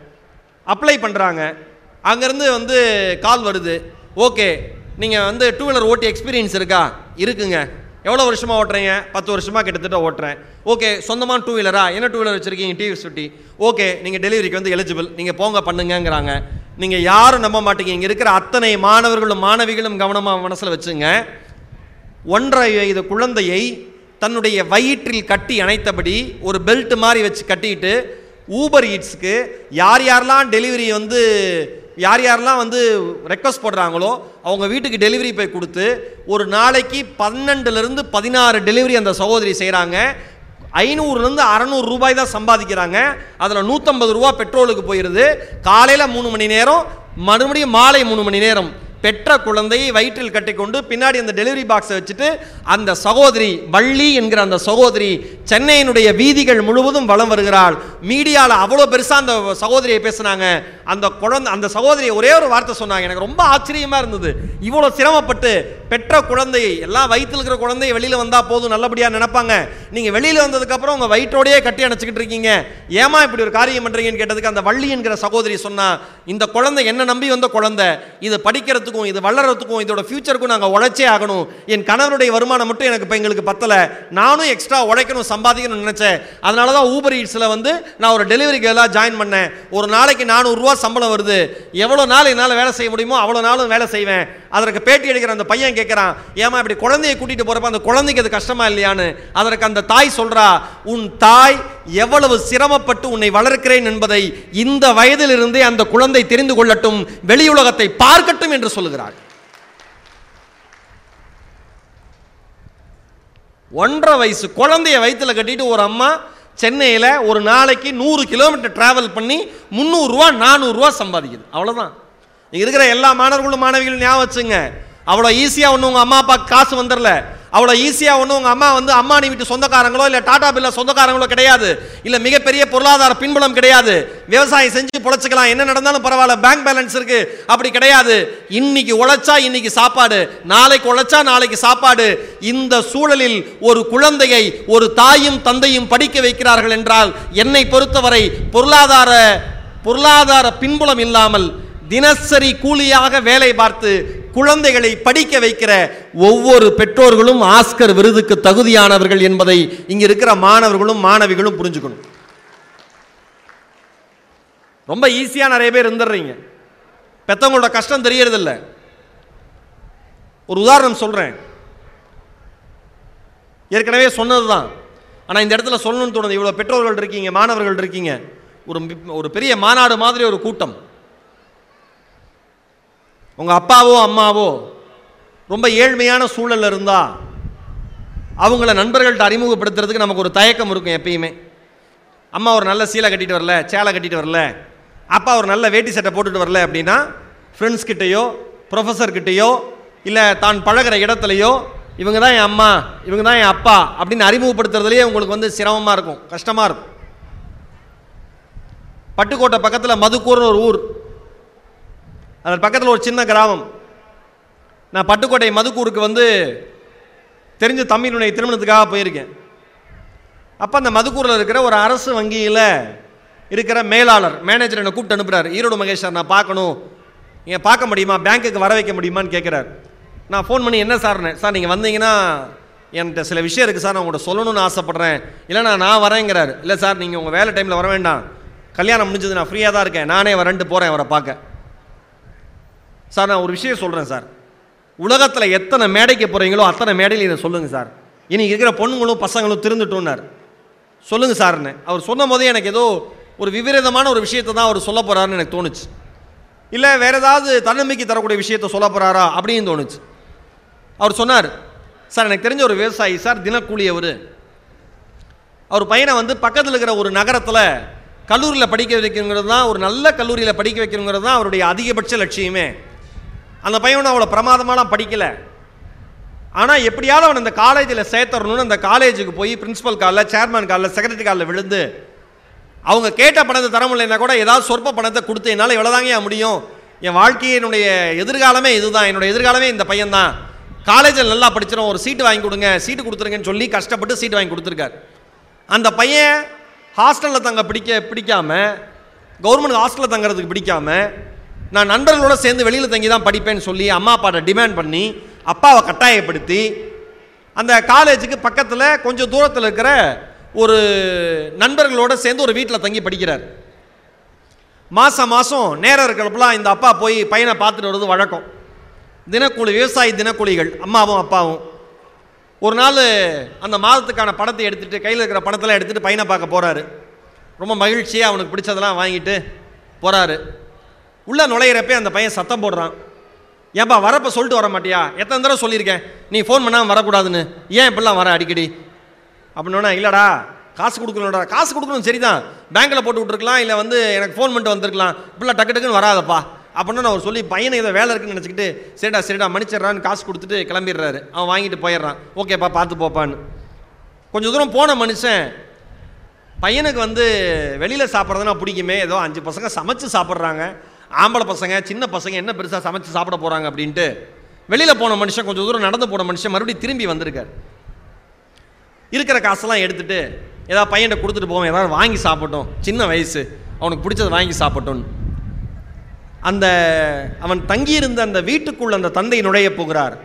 அப்ளை பண்ணுறாங்க அங்கேருந்து வந்து கால் வருது. ஓகே நீங்கள் வந்து டூ வீலர் ஓட்டி எக்ஸ்பீரியன்ஸ் இருக்கா? இருக்குங்க. எவ்வளோ வருஷமாக ஓட்டுறீங்க? பத்து வருஷமாக கிட்டத்தட்ட ஓட்டுறேன். ஓகே சொந்தமான டூ வீலரா என்ன டூ வீலர் வச்சுருக்கீங்க? டிவி சுட்டி ஓகே நீங்கள் டெலிவரிக்கு வந்து எலிஜிபிள் நீங்கள் போங்க பண்ணுங்கங்கிறாங்க. நீங்கள் யாரும் நம்ப மாட்டீங்க. இங்கே இருக்கிற அத்தனை மாணவர்களும் மாணவிகளும் கவனமாக மனசில் வச்சுங்க. ஒன்றரை வயது குழந்தையை தன்னுடைய வயிற்றில் கட்டி அணைத்தபடி ஒரு பெல்ட் மாதிரி வச்சு கட்டிட்டு ஊபர் ஈட்ஸுக்கு யார் யாரெல்லாம் டெலிவரி வந்து யார் யாரெல்லாம் வந்து ரெக்வஸ்ட் போடுறாங்களோ அவங்க வீட்டுக்கு டெலிவரி போய் கொடுத்து ஒரு நாளைக்கு பன்னெண்டுலேருந்து பதினாறு டெலிவரி அந்த சகோதரி செய்கிறாங்க ஐநூறுலேருந்து அறநூறு ரூபாய் தான் சம்பாதிக்கிறாங்க. அதில் நூற்றம்பது ரூபா பெட்ரோலுக்கு போயிடுது காலையில் மூணு மணி நேரம் மறுபடியும் மாலை மூணு மணி நேரம். பெற்ற குழந்தையை வயிற்றில் கட்டிக்கொண்டு பின்னாடி அந்த டெலிவரி பாக்ஸை வச்சுட்டு அந்த சகோதரி வள்ளி என்கிற அந்த சகோதரி சென்னையினுடைய வீதிகள் முழுவதும் வலம் வருகிறாள். மீடியாவில் அவ்வளோ பெருசாக அந்த சகோதரியை பேசுனாங்க. அந்த குழந்தை அந்த சகோதரியை ஒரே ஒரு வார்த்தை சொன்னாங்க. எனக்கு ரொம்ப ஆச்சரியமாக இருந்தது. இவ்வளோ சிரமப்பட்டு பெற்ற குழந்தையை எல்லாம் வயிற்றில் இருக்கிற குழந்தைய வெளியில் வந்தால் போதும் நல்லபடியாக நினைப்பாங்க. நீங்கள் வெளியில் வந்ததுக்கப்புறம் உங்கள் வயிற்றோடையே கட்டி அணைச்சிக்கிட்டு இருக்கீங்க. ஏமா இப்படி ஒரு காரியம் பண்ணுறீங்கன்னு கேட்டதுக்கு அந்த வள்ளி என்கிற சகோதரி சொன்னால் இந்த குழந்தை என்ன நம்பி வந்த குழந்தை? இது படிக்கிறதுக்கும் இது வளர்கிறதுக்கும் இதோட ஃபியூச்சருக்கும் நாங்கள் உழைச்சே ஆகணும். என் கணவருடைய வருமானம் மட்டும் எனக்கு இப்போ எங்களுக்கு பத்தலை. நானும் எக்ஸ்ட்ரா உழைக்கணும் சம்பாதிக்கணும்னு நினச்சேன். அதனால தான் ஊபர் ஈட்ஸில் வந்து நான் ஒரு டெலிவரி கேர்லாக ஜாயின் பண்ணேன். ஒரு நாளைக்கு நானூறுரூவா சம்பளம் வருது. எவ்வளோ நாள் என்னால் வேலை செய்ய முடியுமோ அவ்வளோ நாளும் வேலை செய்வேன். அதற்கு பேட்டி எடுக்கிற அந்த பையன் கேட்குறான். ஏமா இப்படி குழந்தைய கூட்டிகிட்டு போகிறப்ப அந்த குழந்தைக்கு அது கஷ்டமா இல்லையான்னு? அதற்கு அந்த தாய் சொல்கிறா உன் தாய் எவ்வளவு சிரமப்பட்டு உன்னை வளர்க்கிறேன் என்பதை இந்த வயதிலிருந்தே அந்த குழந்தை தெரிந்து கொள்ளட்டும் வெளியுலகத்தை பார்க்கட்டும் என்று சொல்லுகிறாள். ஒன்றரை வயசு குழந்தைய வயிற்றில் கட்டிட்டு ஒரு அம்மா சென்னையில் ஒரு நாளைக்கு நூறு கிலோமீட்டர் டிராவல் பண்ணி முந்நூறுரூவா நானூறுரூவா சம்பாதிக்குது. அவ்வளோதான் இங்க இருக்கிற எல்லா மாணவர்களும் மாணவிகளும் ஞாபகம் வச்சுங்க. அவ்வளோ ஈஸியாக ஒன்றும் உங்கள் அம்மா அப்பா காசு வந்துடல. அவ்வளோ ஈஸியாக ஒன்றும் உங்கள் அம்மா வந்து அம்மானி வீட்டு சொந்தக்காரங்களோ இல்லை டாடா பில்ல சொந்தக்காரங்களோ கிடையாது. இல்லை மிகப்பெரிய பொருளாதார பின்புலம் கிடையாது. விவசாயம் செஞ்சு பொழைச்சிக்கலாம். என்ன நடந்தாலும் பரவாயில்ல. பேங்க் பேலன்ஸ் இருக்கு. அப்படி கிடையாது. இன்னைக்கு உழைச்சா இன்னைக்கு சாப்பாடு. நாளைக்கு உழைச்சா நாளைக்கு சாப்பாடு. இந்த சூழலில் ஒரு குழந்தையை ஒரு தாயும் தந்தையும் படிக்க வைக்கிறார்கள் என்றால் என்னை பொறுத்தவரை பொருளாதார பொருளாதார பின்புலம் இல்லாமல் தினசரி கூலியாக வேலை பார்த்து குழந்தைகளை படிக்க வைக்கிற ஒவ்வொரு பெற்றோர்களும் ஆஸ்கர் விருதுக்கு தகுதியானவர்கள் என்பதை இங்கே இருக்கிற மாணவர்களும் மாணவிகளும் புரிஞ்சுக்கணும். ரொம்ப ஈஸியாக நிறைய பேர் இருந்துடுறீங்க. பெத்தவங்களோட கஷ்டம் தெரியறதில்ல. ஒரு உதாரணம் சொல்கிறேன் ஏற்கனவே சொன்னது தான் ஆனால் இந்த இடத்துல சொல்லணும்னு தோணுது. இவ்வளோ பெற்றோர்கள் இருக்கீங்க மாணவர்கள் இருக்கீங்க. ஒரு ஒரு பெரிய மாநாடு மாதிரி ஒரு கூட்டம். உங்கள் அப்பாவோ அம்மாவோ ரொம்ப ஏழ்மையான சூழலில் இருந்தால் அவங்கள நண்பர்கள்ட்ட அறிமுகப்படுத்துறதுக்கு நமக்கு ஒரு தயக்கம் இருக்கும் எப்பயுமே. அம்மா ஒரு நல்ல சீலை கட்டிட்டு வரல சேலை கட்டிட்டு வரல அப்பா ஒரு நல்ல வேட்டி சட்டை போட்டுட்டு வரல அப்படின்னா ஃப்ரெண்ட்ஸ் கிட்டேயோ ப்ரொஃபஸர் கிட்டேயோ இல்லை தான் பழகுற இடத்துலையோ இவங்க தான் என் அம்மா இவங்க தான் என் அப்பா அப்படின்னு அறிமுகப்படுத்துறதுலேயே உங்களுக்கு வந்து சிரமமாக இருக்கும் கஷ்டமாக இருக்கும். பட்டுக்கோட்டை பக்கத்தில் மதுக்கூர்னு ஒரு ஊர் அதன் பக்கத்தில் ஒரு சின்ன கிராமம். நான் பட்டுக்கோட்டை மதுக்கூருக்கு வந்து தெரிஞ்ச தம்பியினுடைய திருமணத்துக்காக போயிருக்கேன். அப்போ அந்த மதுக்கூரில் இருக்கிற ஒரு அரசு வங்கியில் இருக்கிற மேலாளர் மேனேஜர் என்னை கூப்பிட்டு அனுப்புகிறார் ஈரோடு மகேஷ் சார் நான் பார்க்கணும். நீங்கள் பார்க்க முடியுமா? பேங்க்குக்கு வர வைக்க முடியுமான்னு கேட்குறாரு நான் ஃபோன் பண்ணி என்ன சார்னே சார் நீங்கள் வந்தீங்கன்னா என்கிட்ட சில விஷயம் இருக்குது சார். நான் உங்கள்கிட்ட சொல்லணும்னு ஆசைப்பட்றேன். இல்லைனா நான் வரேங்கிறார். இல்லை சார் நீங்கள் உங்கள் வேலை டைமில் வர வேண்டாம். கல்யாணம் முடிஞ்சது நான் ஃப்ரீயாக தான் இருக்கேன். நானே வரேன்ட்டு போகிறேன் அவரை பார்க்க. சார் நான் ஒரு விஷயம் சொல்கிறேன் சார். உலகத்தில் எத்தனை மேடைக்கு போகிறீங்களோ அத்தனை மேடையில் இதை சொல்லுங்கள் சார். இன்றைக்கி இருக்கிற பொண்ணுங்களும் பசங்களும் திருந்துட்டோன்னார் சொல்லுங்கள் சார்னு. அவர் சொன்ன போதே எனக்கு ஏதோ ஒரு விபரீதமான ஒரு விஷயத்தை தான் அவர் சொல்ல போகிறாருன்னு எனக்கு தோணுச்சு. இல்லை வேறு ஏதாவது தன்னம்பிக்கை தரக்கூடிய விஷயத்தை சொல்ல போகிறாரா அப்படின்னு தோணுச்சு. அவர் சொன்னார் சார் எனக்கு தெரிஞ்ச ஒரு விவசாயி சார் தினக்கூலி அவர். அவர் பையனை வந்து பக்கத்தில் இருக்கிற ஒரு நகரத்தில் கல்லூரியில் படிக்க வைக்கணுங்கிறது தான் ஒரு நல்ல கல்லூரியில் படிக்க வைக்கணுங்கிறது தான் அவருடைய அதிகபட்ச லட்சியமே. அந்த பையன் அவ்வளோ பிரமாதமாலாம் படிக்கலை. ஆனால் எப்படியாவது அவன் அந்த காலேஜில் சேர்த்துறணும்னு அந்த காலேஜுக்கு போய் பிரின்ஸிபல் காலில் சேர்மேன் காலில் செக்ரட்டரி காலில் விழுந்து அவங்க கேட்ட பணத்தை தர முடியலன்னா கூட ஏதாவது சொற்ப பணத்தை கொடுத்து என்னால் இவ்வளோதாங்க முடியும்? என் வாழ்க்கையினுடைய எதிர்காலமே இதுதான். என்னுடைய எதிர்காலமே இந்த பையன்தான். காலேஜில் நல்லா படிச்சிடும் ஒரு சீட்டு வாங்கி கொடுங்க சீட்டு கொடுத்துருங்கன்னு சொல்லி கஷ்டப்பட்டு சீட்டு வாங்கி கொடுத்துருக்கார். அந்த பையன் ஹாஸ்டலில் தங்க பிடிக்க பிடிக்காம கவர்மெண்ட் ஹாஸ்டலில் தங்குறதுக்கு பிடிக்காம நான் நண்பர்களோட சேர்ந்து வெளியில் தங்கி தான் படிப்பேன்னு சொல்லி அம்மா அப்பாட்ட டிமாண்ட் பண்ணி அப்பாவை கட்டாயப்படுத்தி அந்த காலேஜுக்கு பக்கத்தில் கொஞ்சம் தூரத்தில் இருக்கிற ஒரு நண்பர்களோட சேர்ந்து ஒரு வீட்டில் தங்கி படிக்கிறார். மாதம் மாதம் நேரம் இருக்கிறப்பலாம் இந்த அப்பா போய் பையனை பார்த்துட்டு வர்றது வழக்கம். தினக்கூலி விவசாயி தினக்கூலிகள் அம்மாவும் அப்பாவும். ஒரு நாள் அந்த மாதத்துக்கான பணத்தை எடுத்துகிட்டு கையில் இருக்கிற பணத்தெல்லாம் எடுத்துகிட்டு பையனை பார்க்க போகிறாரு ரொம்ப மகிழ்ச்சியாக அவனுக்கு பிடிச்சதெல்லாம் வாங்கிட்டு போகிறாரு உள்ளே நுழையிறப்பே அந்த பையன் சத்தம் போடுறான். ஏன்பா வரப்போ சொல்லிட்டு வர மாட்டியா? எத்தனை தடவை சொல்லியிருக்கேன். நீ ஃபோன் பண்ணாமல் வரக்கூடாதுன்னு. ஏன் இப்படிலாம் வர அடிக்கடி? அப்படின்னா இல்லைடா காசு கொடுக்கணும்டா. காசு கொடுக்கணும் சரிதான். பேங்க்கில் போட்டு விட்ருக்கலாம் இல்லை வந்து எனக்கு ஃபோன் பண்ணிட்டு வந்திருக்கலாம். இப்படிலாம் டக்கு டக்குன்னு வராதப்பா. அப்படின்னு நான் அவர் சொல்லி பையனை ஏதோ வேலை இருக்குன்னு நினச்சிக்கிட்டு சரிடா சரிடா மன்னிச்சிடுறான்னு காசு கொடுத்துட்டு கிளம்பிடுறாரு. அவன் வாங்கிட்டு போயிடுறான். ஓகேப்பா பார்த்து போப்பான்னு. கொஞ்சம் தூரம் போன மனுஷன் பையனுக்கு வந்து வெளியில் சாப்பிட்றதுனா பிடிக்குமே. ஏதோ அஞ்சு பசங்க சமைச்சு சாப்பிட்றாங்க. ஆம்பளை பசங்க சின்ன பசங்க என்ன பெருசாக சமைச்சு சாப்பிட போகிறாங்க அப்படின்ட்டு வெளியில் போன மனுஷன் கொஞ்சம் தூரம் நடந்து போன மனுஷன் மறுபடியும் திரும்பி வந்திருக்கார். இருக்கிற காசெல்லாம் எடுத்துட்டு ஏதாவது பையன்கிட்ட கொடுத்துட்டு போவோம் ஏதாவது வாங்கி சாப்பிட்டோம் சின்ன வயசு அவனுக்கு பிடிச்சதை வாங்கி சாப்பிட்டோன்னு அந்த அவன் தங்கியிருந்த அந்த வீட்டுக்குள் அந்த தந்தை நுழைய போகிறார்.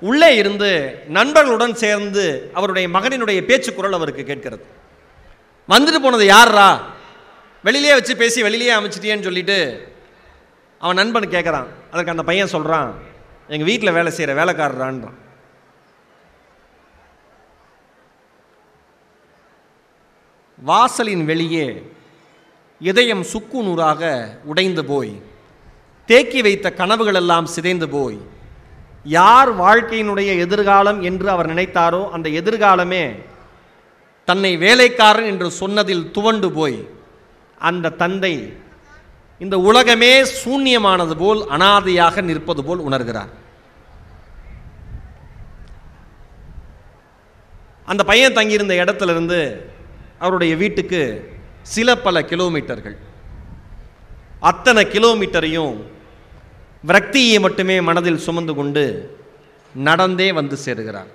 உள்ளே இருந்து நண்பர்களுடன் சேர்ந்து அவருடைய மகனினுடைய பேச்சு குரல் அவருக்கு கேட்கிறது. வந்துட்டு போனது யார்ரா? வெளியிலே வச்சு பேசி வெளியிலே அமைச்சிட்டியேன்னு சொல்லிட்டு அவன் நண்பன் கேட்குறான் அதற்கு அந்த பையன் சொல்கிறான் எங்கள் வீட்டில் வேலை செய்கிற வேலைக்காரரான்றான். வாசலின் வெளியே இதயம் சுக்கு நூறாக உடைந்து போய் தேக்கி வைத்த கனவுகளெல்லாம் சிதைந்து போய் யார் வாழ்க்கையினுடைய எதிர்காலம் என்று அவர் நினைத்தாரோ அந்த எதிர்காலமே தன்னை வேலைக்காரன் என்று சொன்னதில் துவண்டு போய் அந்த தந்தை இந்த உலகமே சூன்யமானது போல் அனாதையாக நிற்பது போல் உணர்கிறார். அந்த பையன் தங்கியிருந்த இடத்துலேருந்து அவருடைய வீட்டுக்கு சில பல கிலோமீட்டர்கள். அத்தனை கிலோமீட்டரையும் விரக்தியை மட்டுமே மனதில் சுமந்து கொண்டு நடந்தே வந்து சேருகிறார்.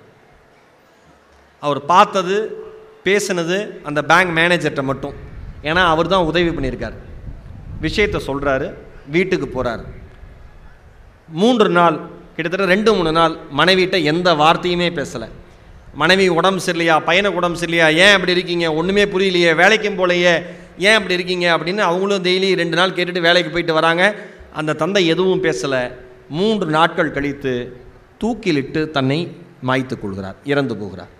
அவர் பார்த்தது பேசினது அந்த பேங்க் மேனேஜர்கிட்ட மட்டும். ஏன்னா அவர் தான் உதவி பண்ணியிருக்கார். விஷயத்தை சொல்கிறாரு வீட்டுக்கு போகிறார் மூன்று நாள் கிட்டத்தட்ட ரெண்டு மூணு நாள் மனைவிட்ட எந்த வார்த்தையுமே பேசலை. மனைவி உடம்பு சரியில்லையா பையனுக்கு உடம்பு சரியில்லையா ஏன் அப்படி இருக்கீங்க ஒன்றுமே புரியலையே வேலைக்கும் போலையே ஏன் அப்படி இருக்கீங்க அப்படின்னு அவங்களும் டெய்லி ரெண்டு நாள் கேட்டுட்டு வேலைக்கு போயிட்டு வராங்க. அந்த தந்தை எதுவும் பேசலை. மூன்று நாட்கள் கழித்து தூக்கிலிட்டு தன்னை மாய்த்து கொள்கிறார் இறந்து போகிறார்.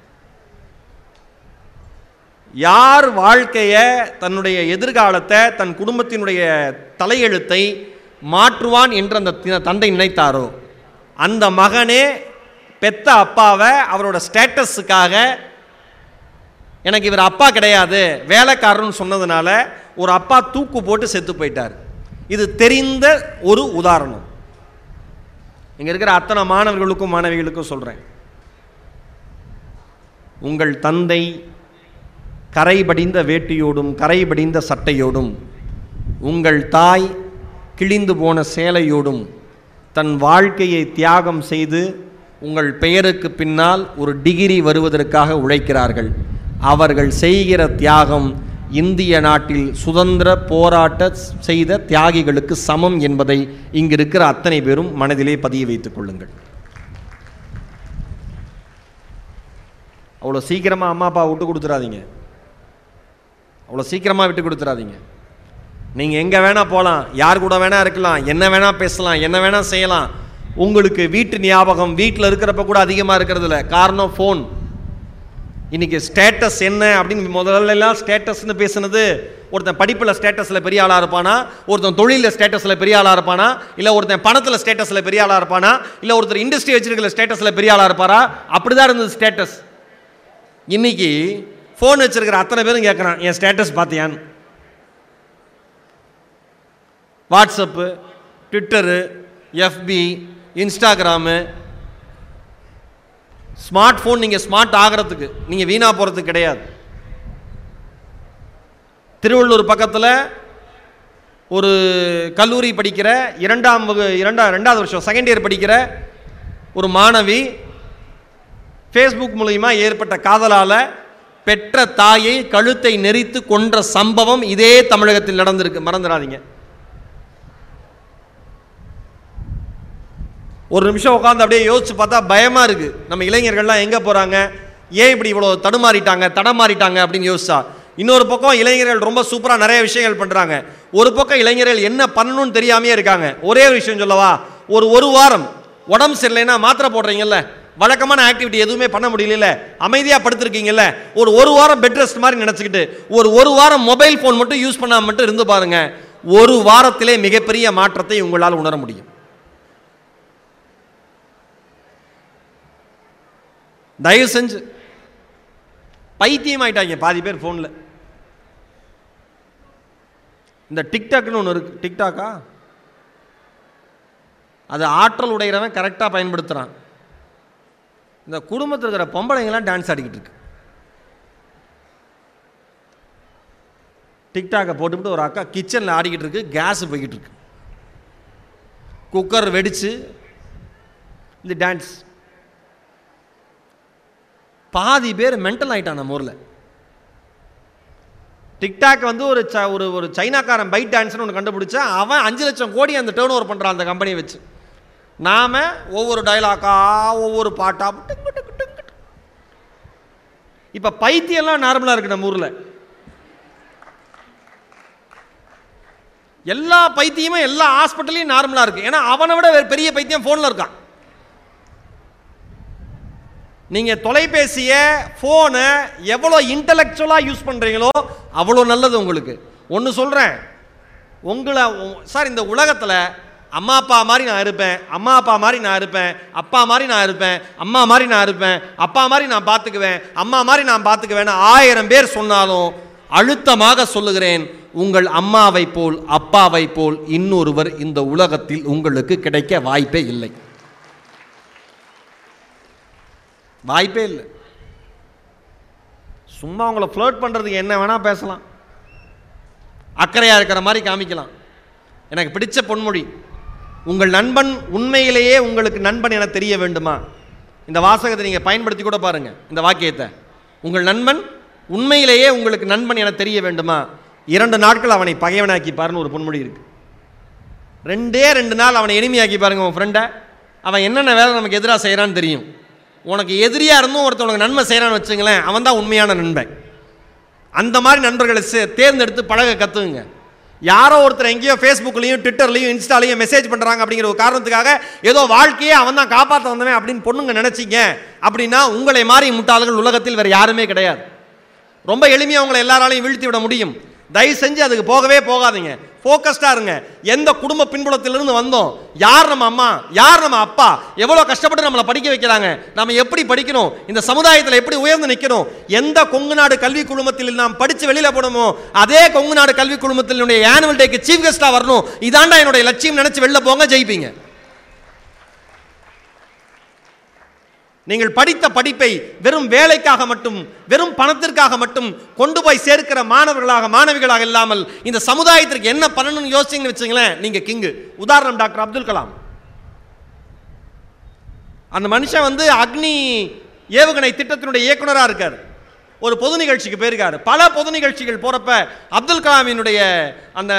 யார் வாழ்க்கையை தன்னுடைய எதிர்காலத்தை தன் குடும்பத்தினுடைய தலையெழுத்தை மாற்றுவான் என்று அந்த தி- தந்தை நினைத்தாரோ? அந்த மகனே பெத்த அப்பாவை அவரோட ஸ்டேட்டஸுக்காக எனக்கு இவர் அப்பா கிடையாது வேலைக்காரன்னு சொன்னதுனால ஒரு அப்பா தூக்கு போட்டு செத்து போயிட்டார். இது தெரிந்த ஒரு உதாரணம். இங்கே இருக்கிற அத்தனை மாணவர்களுக்கும் மாணவிகளுக்கும் சொல்கிறேன் உங்கள் தந்தை கரை படிந்த வேட்டியோடும் கரை படிந்த சட்டையோடும் உங்கள் தாய் கிழிந்து போன சேலையோடும் தன் வாழ்க்கையை தியாகம் செய்து உங்கள் பெயருக்கு பின்னால் ஒரு டிகிரி வருவதற்காக உழைக்கிறார்கள். அவர்கள் செய்கிற தியாகம் இந்திய நாட்டில் சுதந்திர போராட்ட செய்த தியாகிகளுக்கு சமம் என்பதை இங்கு இருக்கிற அத்தனை பேரும் மனதிலே பதிய வைத்துக் கொள்ளுங்கள். அவ்வளோ சீக்கிரமாக அம்மா அப்பா விட்டு கொடுத்துறாதீங்க. அவ்வளோ சீக்கிரமாக விட்டு கொடுத்துறாதீங்க. நீங்கள் எங்கே வேணால் போகலாம் யார் கூட வேணால் இருக்கலாம் என்ன வேணால் பேசலாம் என்ன வேணால் செய்யலாம். உங்களுக்கு வீட்டு ஞாபகம் வீட்டில் இருக்கிறப்ப கூட அதிகமாக இருக்கிறது இல்லை காரணம் ஃபோன் இன்றைக்கி ஸ்டேட்டஸ் என்ன அப்படின்னு முதல்ல எல்லாம் ஸ்டேட்டஸ்னு பேசுனது ஒருத்தன் படிப்பில் ஸ்டேட்டஸில் பெரிய ஆளாக இருப்பானா ஒருத்தன் தொழிலில் ஸ்டேட்டஸில் பெரிய ஆளாக இருப்பானா இல்லை ஒருத்தன் பணத்தில் ஸ்டேட்டஸில் பெரிய ஆளாக இருப்பானா இல்லை ஒருத்தர் இண்டஸ்ட்ரி வச்சிருக்கிற ஸ்டேட்டஸில் பெரிய ஆளாக இருப்பாரா? அப்படி தான் இருந்தது ஸ்டேட்டஸ் இன்றைக்கி ஃபோன் வச்சுருக்கிற அத்தனை பேரும் கேட்குறான் என் status பார்த்தியான்னு WhatsApp Twitter FB Instagram smart phone நீங்கள் ஸ்மார்ட் ஆகிறதுக்கு நீங்கள் வீணாக போகிறதுக்கு கிடையாது. திருவள்ளூர் பக்கத்தில் ஒரு கல்லூரி படிக்கிற இரண்டாம் வகு இரண்டா ரெண்டாவது வருஷம் செகண்ட் இயர் படிக்கிற ஒரு மாணவி ஃபேஸ்புக் மூலிமா ஏற்பட்ட காதலால் பெற்ற தாயை கழுத்தை நெரித்து கொன்ற சம்பவம் இதே தமிழகத்தில் நடந்திருக்கு. மறந்துடாதீங்க. ஒரு நிமிஷம் உட்காந்து அப்படியே யோசிச்சு பார்த்தா பயமா இருக்கு. நம்ம இளைஞர்கள்லாம் எங்க போறாங்க? ஏன் இப்படி இவ்வளோ தடுமாறிட்டாங்க தடமாறிட்டாங்க அப்படின்னு யோசிச்சா. இன்னொரு பக்கம் இளைஞர்கள் ரொம்ப சூப்பராக நிறைய விஷயங்கள் பண்ணுறாங்க ஒரு பக்கம் இளைஞர்கள் என்ன பண்ணணும்னு தெரியாமையே இருக்காங்க. ஒரே ஒரு விஷயம் சொல்லவா? ஒரு ஒரு வாரம் உடம்பு சரியில்லைன்னா மாத்திரை போடுறீங்கல்ல? வழக்கமான ஆக்டிவிட்டி எதுவுமே பண்ண முடியல அமைதியாக படுத்திருக்கீங்கல்ல. ஒரு ஒரு வாரம் பெட் ரெஸ்ட் மாதிரி நினச்சிக்கிட்டு ஒரு ஒரு வாரம் மொபைல் ஃபோன் மட்டும் யூஸ் பண்ணாமல் மட்டும் இருந்து பாருங்க. ஒரு வாரத்திலே மிகப்பெரிய மாற்றத்தை உங்களால் உணர முடியும். தயவு செஞ்சு பைத்தியம் ஆயிட்டாங்க பாதி பேர் ஃபோனில் இந்த டிக்டாக்னு ஒன்று இருக்கு. டிக்டாக்கா? அது ஆற்றல் உடையிறவன் கரெக்டாக பயன்படுத்துகிறான் இந்த குடும்பத்தில் இருக்கிற பொம்பளைங்கெல்லாம் டான்ஸ் ஆடிக்கிட்டு இருக்கு. டிக்டாக்கை போட்டுவிட்டு ஒரு அக்கா கிச்சனில் ஆடிக்கிட்டு இருக்கு கேஸ் போய்கிட்டு இருக்கு. குக்கர் வெடித்து இந்த டான்ஸ் பாதி பேர் மென்டல் ஆயிட்டான் நம்ம ஊரில். டிக்டாக் வந்து ஒரு ச ஒரு ஒரு சைனாக்காரன் பைட் டான்ஸ்னு ஒன்று கண்டுபிடிச்சா அவன் அஞ்சு லட்சம் கோடி அந்த டேர்ன் ஓவர் பண்ணுறான் அந்த கம்பெனியை வச்சு. நாம் ஒவ்வொரு டைலாக்கா ஒவ்வொரு பாட்டாக இப்போ பைத்தியம்லாம் நார்மலாக இருக்கு நம்ம ஊரில். எல்லா பைத்தியமும் எல்லா ஹாஸ்பிட்டலையும் நார்மலாக இருக்குது ஏன்னா அவனை விட வேற பெரிய பைத்தியம் ஃபோனில் இருக்கான். நீங்கள் தொலைபேசியை ஃபோனை எவ்வளோ இன்டலெக்சுவலாக யூஸ் பண்ணுறீங்களோ அவ்வளோ நல்லது உங்களுக்கு. ஒன்று சொல்கிறேன் உங்களை சார் இந்த உலகத்தில் அம்மா அப்பா மாதிரி நான் இருப்பேன். அம்மா அப்பா மாதிரி நான் இருப்பேன். அப்பா மாதிரி நான் இருப்பேன். அம்மா மாதிரி நான் இருப்பேன். அப்பா மாதிரி நான் பார்த்துக்குவேன். அம்மா மாதிரி நான் பார்த்துக்குவேன்னு ஆயிரம் பேர் சொன்னாலும் அழுத்தமாக சொல்லுகிறேன் உங்கள் அம்மாவை போல் அப்பாவை போல் இன்னொருவர் இந்த உலகத்தில் உங்களுக்கு கிடைக்க வாய்ப்பே இல்லை. வாய்ப்பே இல்லை. சும்மா உங்களை ஃப்ளோட் பண்ணுறதுக்கு என்ன வேணால் பேசலாம். அக்கறையாக இருக்கிற மாதிரி காமிக்கலாம். எனக்கு பிடிச்ச பொன்மொழி உங்கள் நண்பன் உண்மையிலேயே உங்களுக்கு நண்பன் என தெரிய வேண்டுமா? இந்த வாசகத்தை நீங்கள் பயன்படுத்தி கூட பாருங்கள் இந்த வாக்கியத்தை. உங்கள் நண்பன் உண்மையிலேயே உங்களுக்கு நண்பன் என தெரிய வேண்டுமா? இரண்டு நாட்கள் அவனை பகைவனாக்கி பாருன்னு ஒரு பொன்மொழி இருக்கு. ரெண்டே ரெண்டு நாள் அவனை எளிமையாக்கி பாருங்க உன் ஃப்ரெண்டை அவன் என்னென்ன வேலை நமக்கு எதிராக செய்கிறான்னு தெரியும். உனக்கு எதிரியாக இருந்தும் ஒருத்தவனுக்கு நன்மை செய்கிறான்னு வச்சுங்களேன் அவன் தான் உண்மையான நண்பன். அந்த மாதிரி நண்பர்களை தேர்ந்தெடுத்து பழக கற்றுக்குங்க யாரோ ஒருத்தர் எங்கேயோ ஃபேஸ்புக்லேயும் ட்விட்டர்லையும் இன்ஸ்டாலையும் மெசேஜ் பண்ணுறாங்க அப்படிங்கிற ஒரு காரணத்துக்காக ஏதோ வாழ்க்கையே அவன் தான் காப்பாற்ற வந்தவன் அப்படின்னு பொண்ணுங்க நினச்சிங்க அப்படின்னா உங்களை மாதிரி முட்டாள்கள் உலகத்தில் வேறு யாருமே கிடையாது. ரொம்ப எளிமையாக அவங்களை எல்லாராலையும் வீழ்த்தி விட முடியும். தயவு செஞ்சு அதுக்கு போகவே போகாதீங்க. ஃபோக்கஸ்டாக இருங்க. எந்த குடும்ப பின்புலத்திலிருந்து வந்தோம்? யார் நம்ம அம்மா? யார் நம்ம அப்பா? எவ்வளோ கஷ்டப்பட்டு நம்மளை படிக்க வைக்கிறாங்க? நம்ம எப்படி படிக்கணும்? இந்த சமுதாயத்தில் எப்படி உயர்ந்து நிற்கணும் எந்த கொங்கு நாடு கல்வி குழுமத்தில் நாம் படித்து வெளியில் போனோமோ அதே கொங்கு நாடு கல்வி குழுமத்தினுடைய ஆனுவல் டேக்கு சீஃப் கெஸ்ட்டாக வரணும். இதாண்டா என்னுடைய லட்சியம். நினச்சி வெளில போங்க ஜெயிப்பீங்க. நீங்கள் படித்த படிப்பை வெறும் வேலைக்காக மட்டும் வெறும் பணத்திற்காக மட்டும் கொண்டு போய் சேர்க்கிற மாணவர்களாக மாணவிகளாக இல்லாமல் இந்த சமுதாயத்திற்கு என்ன பண்ணணும்னு யோசிச்சிங்கன்னு வச்சுங்களேன் நீங்க கிங்கு. உதாரணம் டாக்டர் அப்துல் கலாம். அந்த மனுஷன் வந்து அக்னி ஏவுகணை திட்டத்தினுடைய இயக்குனராக இருக்கார். ஒரு பொது நிகழ்ச்சிக்கு போயிருக்காரு. பல பொது நிகழ்ச்சிகள் போறப்ப அப்துல் கலாமினுடைய அந்த